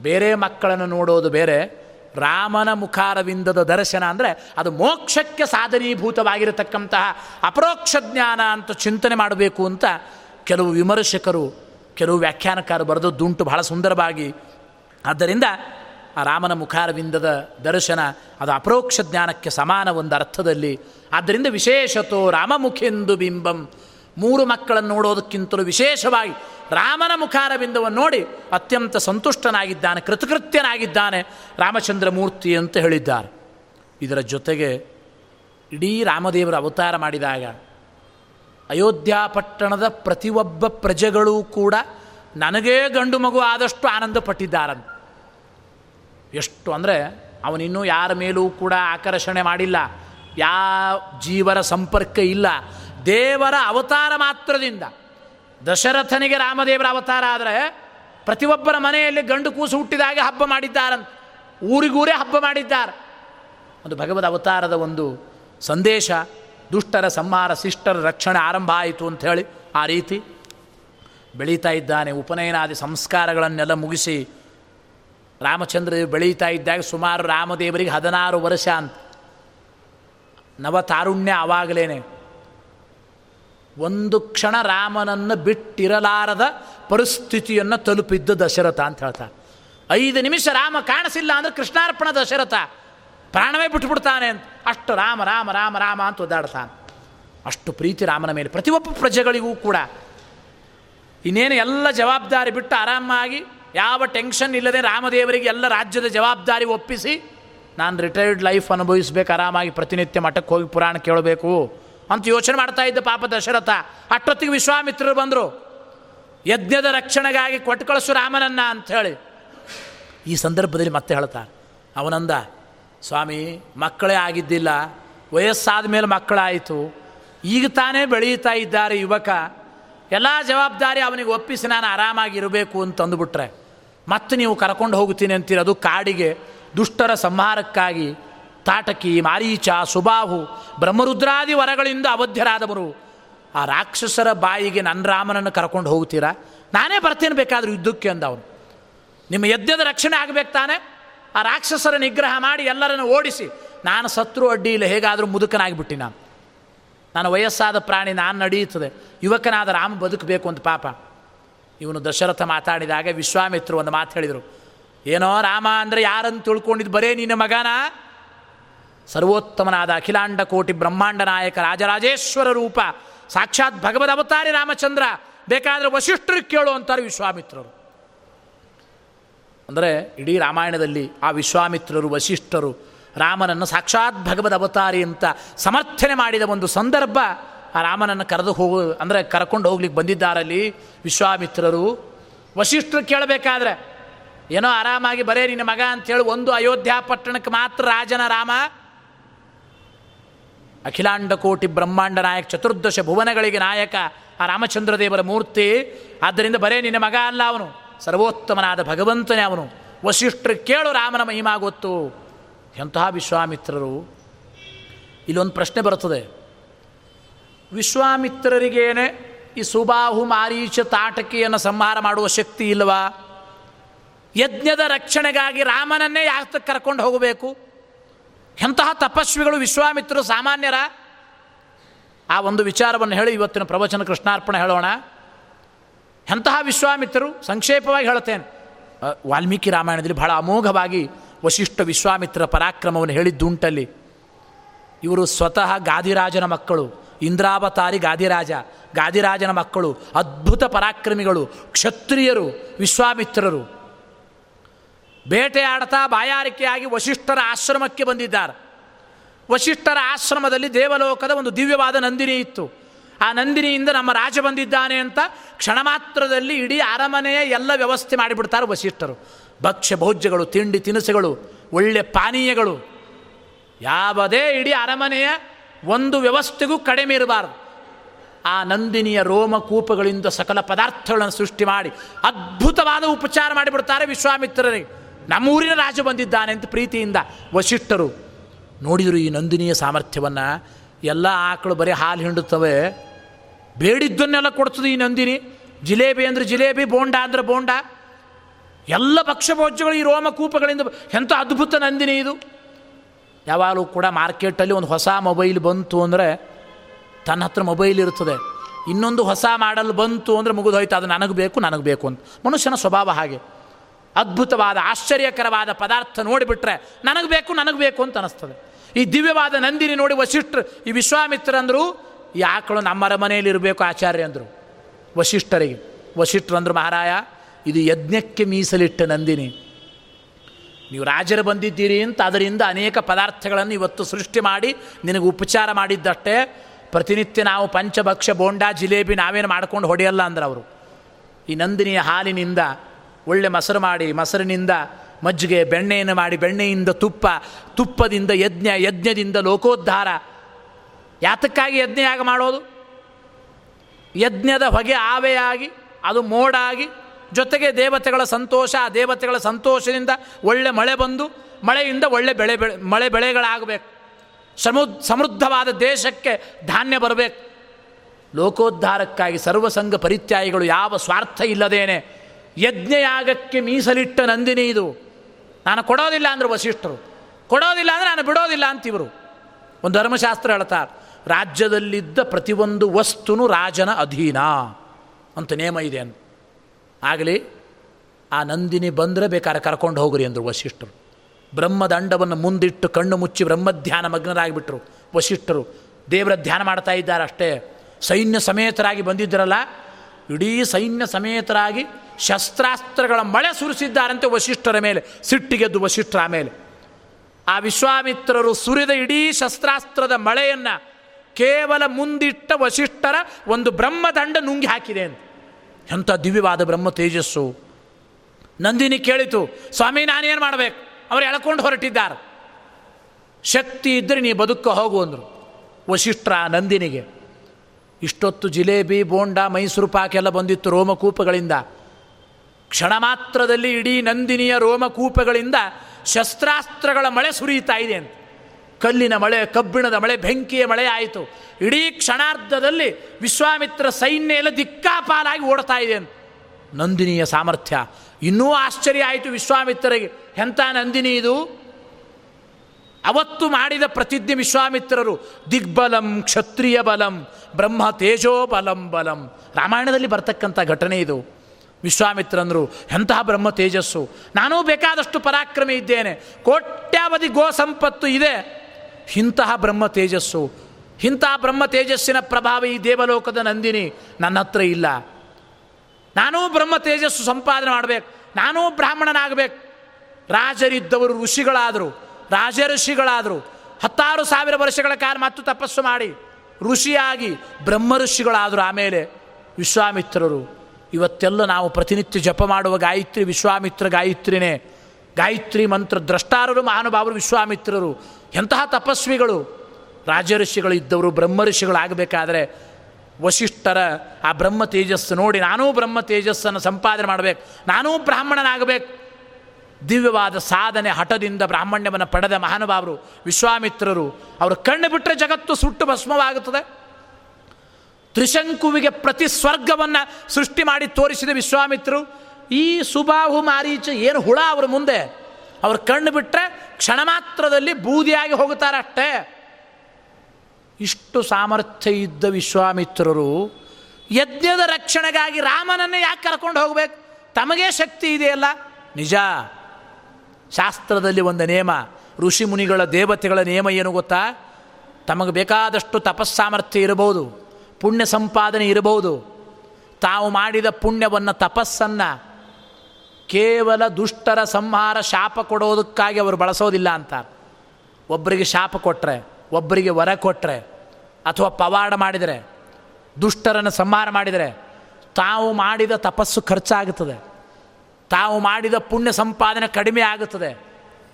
Speaker 1: ಬೇರೆ ಮಕ್ಕಳನ್ನು ನೋಡೋದು ಬೇರೆ. ರಾಮನ ಮುಖಾರವಿಂದದ ದರ್ಶನ ಅಂದರೆ ಅದು ಮೋಕ್ಷಕ್ಕೆ ಸಾಧನೀಭೂತವಾಗಿರತಕ್ಕಂತಹ ಅಪರೋಕ್ಷ ಜ್ಞಾನ ಅಂತ ಚಿಂತನೆ ಮಾಡಬೇಕು ಅಂತ ಕೆಲವು ವಿಮರ್ಶಕರು ಕೆಲವು ಬರೆದು ದುಂಟು ಬಹಳ ಸುಂದರವಾಗಿ. ಆದ್ದರಿಂದ ಆ ರಾಮನ ಮುಖಾರವಿಂದದ ದರ್ಶನ ಅದು ಅಪರೋಕ್ಷ ಜ್ಞಾನಕ್ಕೆ ಸಮಾನ ಒಂದು ಅರ್ಥದಲ್ಲಿ. ಆದ್ದರಿಂದ ವಿಶೇಷತೋ ರಾಮಮುಖೆಂದು ಬಿಂಬಂ. ಮೂರು ಮಕ್ಕಳನ್ನು ನೋಡೋದಕ್ಕಿಂತಲೂ ವಿಶೇಷವಾಗಿ ರಾಮನ ಮುಖಾರವಿಂದವನ್ನು ನೋಡಿ ಅತ್ಯಂತ ಸಂತುಷ್ಟನಾಗಿದ್ದಾನೆ, ಕೃತಕೃತ್ಯನಾಗಿದ್ದಾನೆ ರಾಮಚಂದ್ರ ಮೂರ್ತಿ ಅಂತ ಹೇಳಿದ್ದಾರೆ. ಇದರ ಜೊತೆಗೆ ಇಡೀ ರಾಮದೇವರ ಅವತಾರ ಮಾಡಿದಾಗ ಅಯೋಧ್ಯ ಪಟ್ಟಣದ ಪ್ರತಿಯೊಬ್ಬ ಪ್ರಜೆಗಳೂ ಕೂಡ ನನಗೇ ಗಂಡು ಮಗು ಆದಷ್ಟು ಆನಂದ ಪಟ್ಟಿದ್ದಾರಂತೆ ಎಷ್ಟು ಅಂದರೆ ಅವನಿನ್ನೂ ಯಾರ ಮೇಲೂ ಕೂಡ ಆಕರ್ಷಣೆ ಮಾಡಿಲ್ಲ. ಯಾವ ಜೀವರ ಸಂಪರ್ಕ ಇಲ್ಲ. ದೇವರ ಅವತಾರ ಮಾತ್ರದಿಂದ. ದಶರಥನಿಗೆ ರಾಮದೇವರ ಅವತಾರ ಆದರೆ ಪ್ರತಿಯೊಬ್ಬರ ಮನೆಯಲ್ಲಿ ಗಂಡು ಕೂಸು ಹುಟ್ಟಿದಾಗೆ ಹಬ್ಬ ಮಾಡಿದ್ದಾರಂತ ಊರಿಗೂರೇ ಹಬ್ಬ ಮಾಡಿದ್ದಾರೆ. ಒಂದು ಭಗವದ್ ಅವತಾರದ ಒಂದು ಸಂದೇಶ. ದುಷ್ಟರ ಸಂಹಾರ, ಶಿಷ್ಟರ ರಕ್ಷಣೆ ಆರಂಭ ಆಯಿತು ಅಂತ ಹೇಳಿ ಆ ರೀತಿ ಬೆಳೀತಾ ಇದ್ದಾನೆ. ಉಪನಯನಾದಿ ಸಂಸ್ಕಾರಗಳನ್ನೆಲ್ಲ ಮುಗಿಸಿ ರಾಮಚಂದ್ರ ಬೆಳೀತಾ ಇದ್ದಾಗ ಸುಮಾರು ರಾಮದೇವರಿಗೆ ಹದಿನಾರು ವರ್ಷ ಅಂತ. ನವತಾರುಣ್ಯ ಆವಾಗಲೇನೆ. ಒಂದು ಕ್ಷಣ ರಾಮನನ್ನು ಬಿಟ್ಟಿರಲಾರದ ಪರಿಸ್ಥಿತಿಯನ್ನು ತಲುಪಿದ್ದ ದಶರಥ ಅಂತ ಹೇಳ್ತಾರೆ. ಐದು ನಿಮಿಷ ರಾಮ ಕಾಣಿಸಿಲ್ಲ ಅಂದರೆ ಕೃಷ್ಣಾರ್ಪಣ ದಶರಥ. ಪ್ರಾಣವೇ ಬಿಟ್ಬಿಡ್ತಾನೆ ಅಂತ. ಅಷ್ಟು ರಾಮ ರಾಮ ರಾಮ ರಾಮ ಅಂತ ಒದ್ದಾಡ್ತಾನೆ. ಅಷ್ಟು ಪ್ರೀತಿ ರಾಮನ ಮೇಲೆ, ಪ್ರತಿಯೊಬ್ಬ ಪ್ರಜೆಗಳಿಗೂ ಕೂಡ. ಇನ್ನೇನು ಎಲ್ಲ ಜವಾಬ್ದಾರಿ ಬಿಟ್ಟು ಆರಾಮಾಗಿ, ಯಾವ ಟೆನ್ಷನ್ ಇಲ್ಲದೆ ರಾಮದೇವರಿಗೆ ಎಲ್ಲ ರಾಜ್ಯದ ಜವಾಬ್ದಾರಿ ಒಪ್ಪಿಸಿ, ನಾನು ರಿಟೈರ್ಡ್ ಲೈಫ್ ಅನುಭವಿಸ್ಬೇಕು, ಆರಾಮಾಗಿ ಪ್ರತಿನಿತ್ಯ ಮಠಕ್ಕೆ ಹೋಗಿ ಪುರಾಣ ಕೇಳಬೇಕು ಅಂತ ಯೋಚನೆ ಮಾಡ್ತಾ ಇದ್ದ ಪಾಪ ದಶರಥ. ಅಷ್ಟೊತ್ತಿಗೆ ವಿಶ್ವಾಮಿತ್ರರು ಬಂದರು, ಯಜ್ಞದ ರಕ್ಷಣೆಗಾಗಿ ಕೊಟ್ಟು ಕಳಿಸು ರಾಮನನ್ನ ಅಂಥೇಳಿ ಈ ಸಂದರ್ಭದಲ್ಲಿ ಮತ್ತೆ ಹೇಳ್ತಾರೆ ಅವನಂದ ಸ್ವಾಮಿ, ಮಕ್ಕಳೇ ಆಗಿದ್ದಿಲ್ಲ, ವಯಸ್ಸಾದ ಮೇಲೆ ಮಕ್ಕಳಾಯಿತು. ಈಗ ತಾನೇ ಬೆಳೀತಾ ಇದ್ದಾರೆ ಯುವಕ. ಎಲ್ಲ ಜವಾಬ್ದಾರಿ ಅವನಿಗೆ ಒಪ್ಪಿಸಿ ನಾನು ಆರಾಮಾಗಿರಬೇಕು ಅಂತ ಅಂದುಬಿಟ್ರೆ, ಮತ್ತೆ ನೀವು ಕರ್ಕೊಂಡು ಹೋಗ್ತೀನಿ ಅಂತೀರ? ಅದು ಕಾಡಿಗೆ, ದುಷ್ಟರ ಸಂಹಾರಕ್ಕಾಗಿ. ತಾಟಕಿ, ಮಾರೀಚ, ಸುಬಾಹು, ಬ್ರಹ್ಮರುದ್ರಾದಿ ವರಗಳಿಂದ ಅವಧ್ಯರಾದವರು. ಆ ರಾಕ್ಷಸರ ಬಾಯಿಗೆ ನನ್ನ ರಾಮನನ್ನು ಕರ್ಕೊಂಡು ಹೋಗ್ತೀರಾ ನಾನೇ ಬರ್ತೀನಿ ಬೇಕಾದರೂ ಯುದ್ಧಕ್ಕೆ ಅಂದ ಅವನು ನಿಮ್ಮ ಯಜ್ಞದ ರಕ್ಷಣೆ ಆಗಬೇಕು ತಾನೆ? ಆ ರಾಕ್ಷಸರ ನಿಗ್ರಹ ಮಾಡಿ ಎಲ್ಲರನ್ನು ಓಡಿಸಿ. ನಾನು ಸತ್ರು ಅಡ್ಡಿ ಇಲ್ಲ, ಹೇಗಾದರೂ ಮುದುಕನಾಗಿಬಿಟ್ಟಿ ನಾನು. ನಾನು ವಯಸ್ಸಾದ ಪ್ರಾಣಿ ನಾನು ನಡೆಯುತ್ತದೆ. ಯುವಕನಾದ ರಾಮ ಬದುಕಬೇಕು ಅಂತ ಪಾಪ. ಇವನು ದಶರಥ ಮಾತಾಡಿದಾಗ ವಿಶ್ವಾಮಿತ್ರರು ಒಂದು ಮಾತು ಹೇಳಿದರು. ಏನೋ ರಾಮ ಅಂದರೆ ಯಾರನ್ನು ತಿಳ್ಕೊಂಡಿದ್ದು ಬರೇ ನಿನ್ನ ಮಗನ? ಸರ್ವೋತ್ತಮನಾದ ಅಖಿಲಾಂಡ ಕೋಟಿ ಬ್ರಹ್ಮಾಂಡ ನಾಯಕ ರಾಜರಾಜೇಶ್ವರ ರೂಪ. ಸಾಕ್ಷಾತ್ ಭಗವದ್ ಅವತಾರಿ ರಾಮಚಂದ್ರ. ಬೇಕಾದರೆ ವಶಿಷ್ಠರಿಗೆ ಕೇಳು ಅಂತಾರೆ ವಿಶ್ವಾಮಿತ್ರರು. ಅಂದರೆ ಇಡೀ ರಾಮಾಯಣದಲ್ಲಿ ಆ ವಿಶ್ವಾಮಿತ್ರರು ವಶಿಷ್ಠರು ರಾಮನನ್ನು ಸಾಕ್ಷಾತ್ ಭಗವದ್ ಅವತಾರಿ ಅಂತ ಸಮರ್ಥನೆ ಮಾಡಿದ ಒಂದು ಸಂದರ್ಭ ಆ ರಾಮನನ್ನು ಕರೆದು ಹೋಗು, ಅಂದರೆ ಕರ್ಕೊಂಡು ಹೋಗ್ಲಿಕ್ಕೆ ಬಂದಿದ್ದಾರಲ್ಲಿ ವಿಶ್ವಾಮಿತ್ರರು. ವಶಿಷ್ಠರು ಕೇಳಬೇಕಾದ್ರೆ, ಏನೋ ಆರಾಮಾಗಿ ಬರೇ ನಿನ್ನ ಮಗ ಅಂತೇಳಿ ಒಂದು ಅಯೋಧ್ಯ ಪಟ್ಟಣಕ್ಕೆ ಮಾತ್ರ ರಾಜನ ರಾಮ. ಅಖಿಲಾಂಡ ಕೋಟಿ ಬ್ರಹ್ಮಾಂಡ ನಾಯಕ ಚತುರ್ದಶ ಭುವನಗಳಿಗೆ ನಾಯಕ ಆ ರಾಮಚಂದ್ರ ದೇವರ ಮೂರ್ತಿ. ಆದ್ದರಿಂದ ಬರೇ ನಿನ್ನ ಮಗ ಅಲ್ಲ ಅವನು. ಸರ್ವೋತ್ತಮನಾದ ಭಗವಂತನೇ ಅವನು. ವಸಿಷ್ಠರು ಕೇಳು ರಾಮನ ಮಹಿಮಾ ಗೊತ್ತು. ಎಂತಹ ವಿಶ್ವಾಮಿತ್ರರು? ಇಲ್ಲೊಂದು ಪ್ರಶ್ನೆ ಬರುತ್ತದೆ. ವಿಶ್ವಾಮಿತ್ರರಿಗೇನೆ ಈ ಸುಬಾಹು ಮಾರೀಚ ತಾಟಕಿಯನ್ನು ಸಂಹಾರ ಮಾಡುವ ಶಕ್ತಿ ಇಲ್ವಾ ಯಜ್ಞದ ರಕ್ಷಣೆಗಾಗಿ ರಾಮನನ್ನೇ ಯಾಕೆ ಕರ್ಕೊಂಡು ಹೋಗಬೇಕು? ಎಂತಹ ತಪಸ್ವಿಗಳು ವಿಶ್ವಾಮಿತ್ರರು ಸಾಮಾನ್ಯರ? ಆ ಒಂದು ವಿಚಾರವನ್ನು ಹೇಳಿ ಇವತ್ತಿನ ಪ್ರವಚನ ಕೃಷ್ಣಾರ್ಪಣೆ ಹೇಳೋಣ. ಎಂತಹ ವಿಶ್ವಾಮಿತ್ರರು ಸಂಕ್ಷೇಪವಾಗಿ ಹೇಳುತ್ತೇನೆ. ವಾಲ್ಮೀಕಿ ರಾಮಾಯಣದಲ್ಲಿ ಬಹಳ ಅಮೋಘವಾಗಿ ವಶಿಷ್ಠ ವಿಶ್ವಾಮಿತ್ರ ಪರಾಕ್ರಮವನ್ನು ಹೇಳಿದ್ದುಂಟಲ್ಲಿ. ಇವರು ಸ್ವತಃ ಗಾದಿರಾಜನ ಮಕ್ಕಳು, ಇಂದ್ರಾವತಾರಿ ಗಾದಿರಾಜ, ಗಾದಿರಾಜನ ಮಕ್ಕಳು, ಅದ್ಭುತ ಪರಾಕ್ರಮಿಗಳು, ಕ್ಷತ್ರಿಯರು, ವಿಶ್ವಾಮಿತ್ರರು. ಬೇಟೆಯಾಡ್ತಾ ಬಾಯಾರಿಕೆಯಾಗಿ ವಶಿಷ್ಠರ ಆಶ್ರಮಕ್ಕೆ ಬಂದಿದ್ದಾರೆ. ವಶಿಷ್ಠರ ಆಶ್ರಮದಲ್ಲಿ ದೇವಲೋಕದ ಒಂದು ದಿವ್ಯವಾದ ನಂದಿನಿ ಇತ್ತು. ಆ ನಂದಿನಿಯಿಂದ ನಮ್ಮ ರಾಜ ಬಂದಿದ್ದಾನೆ ಅಂತ ಕ್ಷಣ ಮಾತ್ರದಲ್ಲಿ ಇಡೀ ಅರಮನೆಯ ಎಲ್ಲ ವ್ಯವಸ್ಥೆ ಮಾಡಿಬಿಡ್ತಾರೆ ವಶಿಷ್ಠರು ಭಕ್ಷ್ಯ ಭೋಜ್ಯಗಳು, ತಿಂಡಿ ತಿನಿಸುಗಳು, ಒಳ್ಳೆ ಪಾನೀಯಗಳು. ಯಾವುದೇ ಇಡೀ ಅರಮನೆಯ ಒಂದು ವ್ಯವಸ್ಥೆಗೂ ಕಡಿಮೆ ಇರಬಾರ್ದು. ಆ ನಂದಿನಿಯ ರೋಮಕೂಪಗಳಿಂದ ಸಕಲ ಪದಾರ್ಥಗಳನ್ನು ಸೃಷ್ಟಿ ಮಾಡಿ ಅದ್ಭುತವಾದ ಉಪಚಾರ ಮಾಡಿಬಿಡ್ತಾರೆ ವಿಶ್ವಾಮಿತ್ರರಿಗೆ ನಮ್ಮೂರಿನ ರಾಜ ಬಂದಿದ್ದಾನೆ ಅಂತ ಪ್ರೀತಿಯಿಂದ ವಶಿಷ್ಠರು ನೋಡಿದರು ಈ ನಂದಿನಿಯ ಸಾಮರ್ಥ್ಯವನ್ನು. ಎಲ್ಲ ಆಕಳು ಬರೀ ಹಾಲು ಹಿಂಡುತ್ತವೆ. ಬೇಡಿದ್ದನ್ನೆಲ್ಲ ಕೊಡ್ತದೆ ಈ ನಂದಿನಿ. ಜಿಲೇಬಿ ಅಂದರೆ ಜಿಲೇಬಿ, ಬೋಂಡ ಅಂದರೆ ಬೋಂಡ. ಎಲ್ಲ ಭಕ್ಷ್ಯಭೋಜ್ಯಗಳು ಈ ರೋಮಕೂಪಗಳಿಂದ ಎಂಥ ಅದ್ಭುತ ನಂದಿನಿ ಇದು. ಯಾವಾಗಲೂ ಕೂಡ ಮಾರ್ಕೆಟಲ್ಲಿ ಒಂದು ಹೊಸ ಮೊಬೈಲ್ ಬಂತು ಅಂದರೆ ತನ್ನ ಹತ್ರ ಮೊಬೈಲ್ ಇರ್ತದೆ ಇನ್ನೊಂದು ಹೊಸ ಮಾಡಲ್ ಬಂತು ಅಂದರೆ ಮುಗಿದೋಯ್ತು ಅದು ನನಗೆ ಬೇಕು ನನಗೆ ಬೇಕು ಅಂತ. ಮನುಷ್ಯನ ಸ್ವಭಾವ ಹಾಗೆ. ಅದ್ಭುತವಾದ, ಆಶ್ಚರ್ಯಕರವಾದ ಪದಾರ್ಥ ನೋಡಿಬಿಟ್ರೆ ನನಗೆ ಬೇಕು ನನಗೆ ಬೇಕು ಅಂತ ಅನಿಸ್ತದೆ. ಈ ದಿವ್ಯವಾದ ನಂದಿನಿ ನೋಡಿ ವಸಿಷ್ಠರು, ಈ ವಿಶ್ವಾಮಿತ್ರ ಅಂದರು ಈ ಆಕಳು ನಮ್ಮರ ಮನೆಯಲ್ಲಿ ಇರಬೇಕು ಆಚಾರ್ಯ ಅಂದರು. ವಶಿಷ್ಠರಿಗೆ ವಶಿಷ್ಠರಂದ್ರು ಮಹಾರಾಯ, ಇದು ಯಜ್ಞಕ್ಕೆ ಮೀಸಲಿಟ್ಟ ನಂದಿನಿ. ನೀವು ರಾಜರು ಬಂದಿದ್ದೀರಿ ಅಂತ ಅದರಿಂದ ಅನೇಕ ಪದಾರ್ಥಗಳನ್ನು ಇವತ್ತು ಸೃಷ್ಟಿ ಮಾಡಿ ನಿನಗೆ ಉಪಚಾರ ಮಾಡಿದ್ದಷ್ಟೇ. ಪ್ರತಿನಿತ್ಯ ನಾವು ಪಂಚಭಕ್ಷ, ಬೋಂಡಾ, ಜಿಲೇಬಿ ನಾವೇನು ಮಾಡ್ಕೊಂಡು ಹೊಡೆಯಲ್ಲ ಅಂದ್ರೆ ಅವರು. ಈ ನಂದಿನಿಯ ಹಾಲಿನಿಂದ ಒಳ್ಳೆ ಮೊಸರು ಮಾಡಿ, ಮೊಸರಿನಿಂದ ಮಜ್ಜಿಗೆ, ಬೆಣ್ಣೆಯನ್ನು ಮಾಡಿ ಬೆಣ್ಣೆಯಿಂದ ತುಪ್ಪ, ತುಪ್ಪದಿಂದ ಯಜ್ಞ, ಯಜ್ಞದಿಂದ ಲೋಕೋದ್ಧಾರ. ಯಾತಕ್ಕಾಗಿ ಯಜ್ಞಯಾಗ ಮಾಡೋದು? ಯಜ್ಞದ ಹೊಗೆ ಆವೆಯಾಗಿ, ಅದು ಮೋಡಾಗಿ, ಜೊತೆಗೆ ದೇವತೆಗಳ ಸಂತೋಷ, ಆ ದೇವತೆಗಳ ಸಂತೋಷದಿಂದ ಒಳ್ಳೆ ಮಳೆ ಬಂದು, ಮಳೆಯಿಂದ ಒಳ್ಳೆ ಬೆಳೆ ಬೆಳೆ, ಮಳೆ ಬೆಳೆಗಳಾಗಬೇಕು. ಸಮು, ಸಮೃದ್ಧವಾದ ದೇಶಕ್ಕೆ ಧಾನ್ಯ ಬರಬೇಕು. ಲೋಕೋದ್ಧಾರಕ್ಕಾಗಿ ಸರ್ವಸಂಗ ಪರಿತ್ಯಾಯಿಗಳು ಯಾವ ಸ್ವಾರ್ಥ ಇಲ್ಲದೇನೆ ಯಜ್ಞಯಾಗಕ್ಕೆ ಮೀಸಲಿಟ್ಟ ನಂದಿನಿ ಇದು. ನಾನು ಕೊಡೋದಿಲ್ಲ ಅಂದರು ವಸಿಷ್ಠರು. ಕೊಡೋದಿಲ್ಲ ಅಂದರೆ ನಾನು ಬಿಡೋದಿಲ್ಲ ಅಂತಿವರು. ಒಂದು ಧರ್ಮಶಾಸ್ತ್ರ ಹೇಳ್ತಾರೆ, ರಾಜ್ಯದಲ್ಲಿದ್ದ ಪ್ರತಿಯೊಂದು ವಸ್ತುನು ರಾಜನ ಅಧೀನ ಅಂತ ನೇಮ ಇದೆ ಅಂತ ಆಗಲಿ, ಆ ನಂದಿನಿ ಬಂದರೆ ಬೇಕಾದ್ರೆ ಕರ್ಕೊಂಡು ಹೋಗ್ರಿ ಅಂದರು ವಶಿಷ್ಠರು ಬ್ರಹ್ಮದಂಡವನ್ನು ಮುಂದಿಟ್ಟು ಕಣ್ಣು ಮುಚ್ಚಿ ಬ್ರಹ್ಮಧ್ಯಾನ ಮಗ್ನರಾಗಿಬಿಟ್ರು ವಸಿಷ್ಠರು. ದೇವರ ಧ್ಯಾನ ಮಾಡ್ತಾ ಇದ್ದಾರೆ ಅಷ್ಟೇ ಸೈನ್ಯ ಸಮೇತರಾಗಿ ಬಂದಿದ್ದರಲ್ಲ ಇಡೀ ಸೈನ್ಯ ಸಮೇತರಾಗಿ ಶಸ್ತ್ರಾಸ್ತ್ರಗಳ ಮಳೆ ಸುರಿಸಿದ್ದಾರಂತೆ ವಶಿಷ್ಠರ ಮೇಲೆ ಸಿಟ್ಟಿಗೆದ್ದು ವಶಿಷ್ಠರ ಮೇಲೆ. ಆ ವಿಶ್ವಾಮಿತ್ರರು ಸುರಿದ ಇಡೀ ಶಸ್ತ್ರಾಸ್ತ್ರದ ಮಳೆಯನ್ನು ಕೇವಲ ಮುಂದಿಟ್ಟ ವಶಿಷ್ಠರ ಒಂದು ಬ್ರಹ್ಮದಂಡ ನುಂಗಿ ಹಾಕಿದೆ ಅಂತ. ಎಂಥ ದಿವ್ಯವಾದ ಬ್ರಹ್ಮ ತೇಜಸ್ಸು. ನಂದಿನಿ ಕೇಳಿತು, ಸ್ವಾಮಿ, ನಾನೇನು ಮಾಡಬೇಕು? ಅವರು ಎಳ್ಕೊಂಡು ಹೊರಟಿದ್ದಾರೆ. ಶಕ್ತಿ ಇದ್ದರೆ ನೀ ಬದುಕ ಹೋಗು ಅಂದರು. ವಶಿಷ್ಠ ನಂದಿನಿಗೆ. ಇಷ್ಟೊತ್ತು ಜಿಲೇಬಿ, ಬೋಂಡ, ಮೈಸೂರು ಪಾಕೆಲ್ಲ ಬಂದಿತ್ತು ರೋಮಕೂಪಗಳಿಂದ. ಕ್ಷಣ ಮಾತ್ರದಲ್ಲಿ ಇಡೀ ನಂದಿನಿಯ ರೋಮಕೂಪಗಳಿಂದ ಶಸ್ತ್ರಾಸ್ತ್ರಗಳ ಮಳೆ ಸುರಿಯುತ್ತಾ ಇದೆ ಅಂತ. ಕಲ್ಲಿನ ಮಳೆ, ಕಬ್ಬಿಣದ ಮಳೆ, ಬೆಂಕಿಯ ಮಳೆ ಆಯಿತು. ಇಡೀ ಕ್ಷಣಾರ್ಧದಲ್ಲಿ ವಿಶ್ವಾಮಿತ್ರ ಸೈನ್ಯ ಎಲ್ಲ ದಿಕ್ಕಾಪಾಲಾಗಿ ಓಡ್ತಾ ಇದೆ ಅಂತ. ನಂದಿನಿಯ ಸಾಮರ್ಥ್ಯ. ಇನ್ನೂ ಆಶ್ಚರ್ಯ ಆಯಿತು ವಿಶ್ವಾಮಿತ್ರರಿಗೆ. ಎಂಥ ನಂದಿನಿ ಇದು? ಅವತ್ತು ಮಾಡಿದ ಪ್ರತಿಜ್ಞೆ ವಿಶ್ವಾಮಿತ್ರರು, ದಿಗ್ಬಲಂ ಕ್ಷತ್ರಿಯ ಬಲಂ, ಬ್ರಹ್ಮ ತೇಜೋ ಬಲಂ ಬಲಂ. ರಾಮಾಯಣದಲ್ಲಿ ಬರ್ತಕ್ಕಂಥ ಘಟನೆ ಇದು. ವಿಶ್ವಾಮಿತ್ರಂದರು ಎಂತಹ ಬ್ರಹ್ಮ ತೇಜಸ್ಸು. ನಾನೂ ಬೇಕಾದಷ್ಟು ಪರಾಕ್ರಮಿ ಇದ್ದೇನೆ. ಕೋಟ್ಯಾವಧಿ ಗೋ ಸಂಪತ್ತು ಇದೆ. ಇಂತಹ ಬ್ರಹ್ಮ ತೇಜಸ್ಸು. ಇಂತಹ ಬ್ರಹ್ಮ ತೇಜಸ್ಸಿನ ಪ್ರಭಾವ ಈ ದೇವಲೋಕದ ನಂದಿನಿ ನನ್ನ ಹತ್ರ ಇಲ್ಲ. ನಾನೂ ಬ್ರಹ್ಮ ತೇಜಸ್ಸು ಸಂಪಾದನೆ ಮಾಡಬೇಕು. ನಾನೂ ಬ್ರಾಹ್ಮಣನಾಗಬೇಕು. ರಾಜರಿದ್ದವರು ಋಷಿಗಳಾದರು. ರಾಜ ಋಷಿಗಳಾದರು ಹತ್ತಾರು ಸಾವಿರ ವರ್ಷಗಳ ಕಾಲ ಮತ್ತು ತಪಸ್ಸು ಮಾಡಿ ಋಷಿಯಾಗಿ ಬ್ರಹ್ಮ ಋಷಿಗಳಾದರು ಆಮೇಲೆ ವಿಶ್ವಾಮಿತ್ರರು, ಇವತ್ತೆಲ್ಲ ನಾವು ಪ್ರತಿನಿತ್ಯ ಜಪ ಮಾಡುವ ಗಾಯತ್ರಿ, ವಿಶ್ವಾಮಿತ್ರ ಗಾಯತ್ರಿನೇ. ಗಾಯತ್ರಿ ಮಂತ್ರ ದ್ರಷ್ಟಾರರು, ಮಹಾನುಭಾವರು, ವಿಶ್ವಾಮಿತ್ರರು. ಎಂತಹ ತಪಸ್ವಿಗಳು. ರಾಜಋಷಿಗಳು ಇದ್ದವರು ಬ್ರಹ್ಮ ಋಷಿಗಳಾಗಬೇಕಾದ್ರೆ ವಶಿಷ್ಠರ ಆ ಬ್ರಹ್ಮ ತೇಜಸ್ಸು ನೋಡಿ, ನಾನೂ ಬ್ರಹ್ಮ ತೇಜಸ್ಸನ್ನು ಸಂಪಾದನೆ ಮಾಡಬೇಕು. ನಾನೂ ಬ್ರಾಹ್ಮಣನಾಗಬೇಕು. ದಿವ್ಯವಾದ ಸಾಧನೆ ಹಠದಿಂದ ಬ್ರಾಹ್ಮಣ್ಯವನ್ನು ಪಡೆದ ಮಹಾನುಭಾವರು ವಿಶ್ವಾಮಿತ್ರರು, ಅವರು ಕಣ್ಣು ಬಿಟ್ಟರೆ ಜಗತ್ತು ಸುಟ್ಟು ಭಸ್ಮವಾಗುತ್ತದೆ. ತ್ರಿಶಂಕುವಿಗೆ ಪ್ರತಿ ಸ್ವರ್ಗವನ್ನು ಸೃಷ್ಟಿ ಮಾಡಿ ತೋರಿಸಿದ ವಿಶ್ವಾಮಿತ್ರರು, ಈ ಸುಬಾಹು ಮಾರೀಚ ಏನು ಹುಳ ಅವರ ಮುಂದೆ? ಅವ್ರ ಕಣ್ಣು ಬಿಟ್ಟರೆ ಕ್ಷಣ ಮಾತ್ರದಲ್ಲಿ ಬೂದಿಯಾಗಿ ಹೋಗುತ್ತಾರೆ ಅಷ್ಟೇ. ಇಷ್ಟು ಸಾಮರ್ಥ್ಯ ಇದ್ದ ವಿಶ್ವಾಮಿತ್ರರು, ಯಜ್ಞದ ರಕ್ಷಣೆಗಾಗಿ ರಾಮನನ್ನೇ ಯಾಕೆ ಕರ್ಕೊಂಡು ಹೋಗಬೇಕು? ತಮಗೇ ಶಕ್ತಿ ಇದೆಯಲ್ಲ? ನಿಜ. ಶಾಸ್ತ್ರದಲ್ಲಿ ಒಂದು ನಿಯಮ, ಋಷಿ ಮುನಿಗಳ ದೇವತೆಗಳ ನಿಯಮ ಏನು ಗೊತ್ತಾ? ತಮಗೆ ಬೇಕಾದಷ್ಟು ತಪಸ್ಸಾಮರ್ಥ್ಯ ಇರಬಹುದು, ಪುಣ್ಯ ಸಂಪಾದನೆ ಇರಬಹುದು. ತಾವು ಮಾಡಿದ ಪುಣ್ಯವನ್ನು, ತಪಸ್ಸನ್ನು ಕೇವಲ ದುಷ್ಟರ ಸಂಹಾರ ಶಾಪ ಕೊಡೋದಕ್ಕಾಗಿ ಅವರು ಬಳಸೋದಿಲ್ಲ ಅಂತ ಒಬ್ಬರಿಗೆ ಶಾಪ ಕೊಟ್ಟರೆ ಒಬ್ಬರಿಗೆ ವರ ಕೊಟ್ಟರೆ ಅಥವಾ ಪವಾಡ ಮಾಡಿದರೆ, ದುಷ್ಟರನ್ನು ಸಂಹಾರ ಮಾಡಿದರೆ, ತಾವು ಮಾಡಿದ ತಪಸ್ಸು ಖರ್ಚಾಗುತ್ತದೆ. ತಾವು ಮಾಡಿದ ಪುಣ್ಯ ಸಂಪಾದನೆ ಕಡಿಮೆ ಆಗುತ್ತದೆ.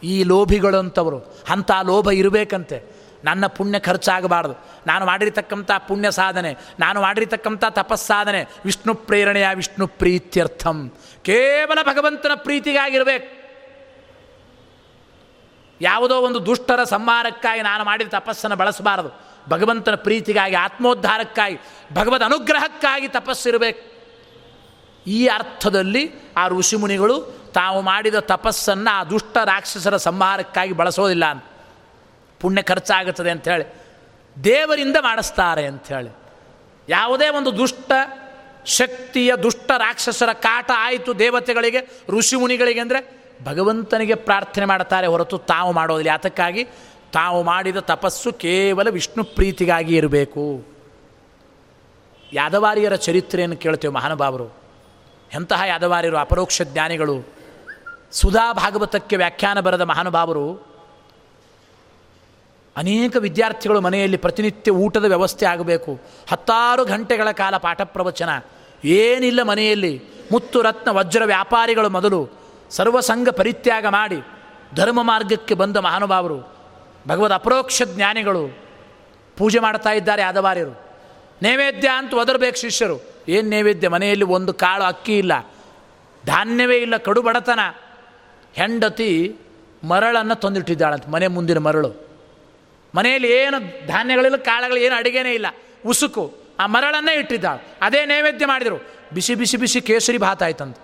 Speaker 1: ಈ ಲೋಭಿಗಳು ಅಂತವರು, ಅಂಥ ಲೋಭ ಇರಬೇಕಂತೆ. ನನ್ನ ಪುಣ್ಯ ಖರ್ಚಾಗಬಾರ್ದು. ನಾನು ಮಾಡಿರ್ತಕ್ಕಂಥ ಪುಣ್ಯ ಸಾಧನೆ, ನಾನು ಮಾಡಿರ್ತಕ್ಕಂಥ ತಪಸ್ಸಾಧನೆ ವಿಷ್ಣು ಪ್ರೇರಣೆಯ ವಿಷ್ಣು ಪ್ರೀತ್ಯರ್ಥಂ. ಕೇವಲ ಭಗವಂತನ ಪ್ರೀತಿಗಾಗಿರಬೇಕು. ಯಾವುದೋ ಒಂದು ದುಷ್ಟರ ಸಂಹಾರಕ್ಕಾಗಿ ನಾನು ಮಾಡಿದ ತಪಸ್ಸನ್ನು ಬಳಸಬಾರದು. ಭಗವಂತನ ಪ್ರೀತಿಗಾಗಿ, ಆತ್ಮೋದ್ಧಾರಕ್ಕಾಗಿ, ಭಗವದ್ ಅನುಗ್ರಹಕ್ಕಾಗಿ ತಪಸ್ಸಿರಬೇಕು. ಈ ಅರ್ಥದಲ್ಲಿ ಆ ಋಷಿಮುನಿಗಳು ತಾವು ಮಾಡಿದ ತಪಸ್ಸನ್ನು ಆ ದುಷ್ಟ ರಾಕ್ಷಸರ ಸಂಹಾರಕ್ಕಾಗಿ ಬಳಸೋದಿಲ್ಲ ಅಂತ. ಪುಣ್ಯ ಖರ್ಚಾಗುತ್ತದೆ ಅಂಥೇಳಿ ದೇವರಿಂದ ಮಾಡಿಸ್ತಾರೆ ಅಂಥೇಳಿ ಯಾವುದೇ ಒಂದು ದುಷ್ಟ ಶಕ್ತಿಯ ದುಷ್ಟ ರಾಕ್ಷಸರ ಕಾಟ ಆಯಿತು ದೇವತೆಗಳಿಗೆ, ಋಷಿಮುನಿಗಳಿಗೆ ಅಂದರೆ ಭಗವಂತನಿಗೆ ಪ್ರಾರ್ಥನೆ ಮಾಡ್ತಾರೆ ಹೊರತು ತಾವು ಮಾಡೋದಿಲ್ಲ. ಅದಕ್ಕಾಗಿ ತಾವು ಮಾಡಿದ ತಪಸ್ಸು ಕೇವಲ ವಿಷ್ಣು ಪ್ರೀತಿಗಾಗಿ ಇರಬೇಕು. ಯಾದವಾರಿಯರ ಚರಿತ್ರೆಯನ್ನು ಕೇಳ್ತೇವೆ ಮಹಾನುಭಾವರು. ಎಂತಹ ಯಾದವಾರಿರು ಅಪರೋಕ್ಷ ಜ್ಞಾನಿಗಳು ಸುಧಾ ಭಾಗವತಕ್ಕೆ ವ್ಯಾಖ್ಯಾನ ಬರೆದ ಮಹಾನುಭಾವರು, ಅನೇಕ ವಿದ್ಯಾರ್ಥಿಗಳು ಮನೆಯಲ್ಲಿ ಪ್ರತಿನಿತ್ಯ ಊಟದ ವ್ಯವಸ್ಥೆ ಆಗಬೇಕು. ಹತ್ತಾರು ಗಂಟೆಗಳ ಕಾಲ ಪಾಠ ಪ್ರವಚನ. ಏನಿಲ್ಲ ಮನೆಯಲ್ಲಿ. ಮುತ್ತು ರತ್ನ ವಜ್ರ ವ್ಯಾಪಾರಿಗಳು ಮೊದಲು ಸರ್ವಸಂಗ ಪರಿತ್ಯಾಗ ಮಾಡಿ ಧರ್ಮ ಮಾರ್ಗಕ್ಕೆ ಬಂದ ಮಹಾನುಭಾವರು, ಭಗವದ್ ಅಪರೋಕ್ಷ ಜ್ಞಾನಿಗಳು ಪೂಜೆ ಮಾಡ್ತಾ ಇದ್ದಾರೆ ನೈವೇದ್ಯ ಅಂತ ಒದರ್ಬೇಕು ಶಿಷ್ಯರು. ಏನು ನೈವೇದ್ಯ? ಮನೆಯಲ್ಲಿ ಒಂದು ಕಾಳು ಅಕ್ಕಿ ಇಲ್ಲ. ಧಾನ್ಯವೇ ಇಲ್ಲ, ಕಡು ಬಡತನ. ಹೆಂಡತಿ ಮರಳನ್ನು ತಂದಿಟ್ಟಿದ್ದಾಳಂತ, ಮನೆ ಮುಂದಿನ ಮರಳು. ಮನೆಯಲ್ಲಿ ಏನು ಧಾನ್ಯಗಳಿಲ್ಲ, ಕಾಳುಗಳು ಏನು ಅಡುಗೆನೇ ಇಲ್ಲ. ಉಸುಕು, ಆ ಮರಳನ್ನೇ ಇಟ್ಟಿದ್ದಾಳೆ. ಅದೇ ನೈವೇದ್ಯ ಮಾಡಿದರು. ಬಿಸಿ ಬಿಸಿ ಬಿಸಿ ಕೇಸರಿ ಭಾತ ಆಯ್ತಂತ.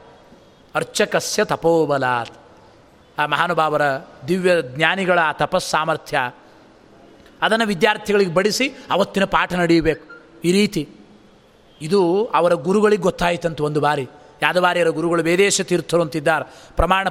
Speaker 1: ಅರ್ಚಕಸ್ಯ ತಪೋಬಲಾತ್. ಆ ಮಹಾನುಭಾವರ ದಿವ್ಯ ಜ್ಞಾನಿಗಳ ಆ ತಪಸ್ಸಾಮರ್ಥ್ಯ. ಅದನ್ನು ವಿದ್ಯಾರ್ಥಿಗಳಿಗೆ ಬಡಿಸಿ ಅವತ್ತಿನ ಪಾಠ ನಡೆಯಬೇಕು. ಈ ರೀತಿ. ಇದು ಅವರ ಗುರುಗಳಿಗೆ ಗೊತ್ತಾಯಿತಂತ ಒಂದು ಬಾರಿ. ಯಾದವಾರ್ಯರ ಗುರುಗಳು ವೇದೇಶ ತೀರ್ಥರು ಅಂತಿದ್ದಾರೆ. ಪ್ರಮಾಣ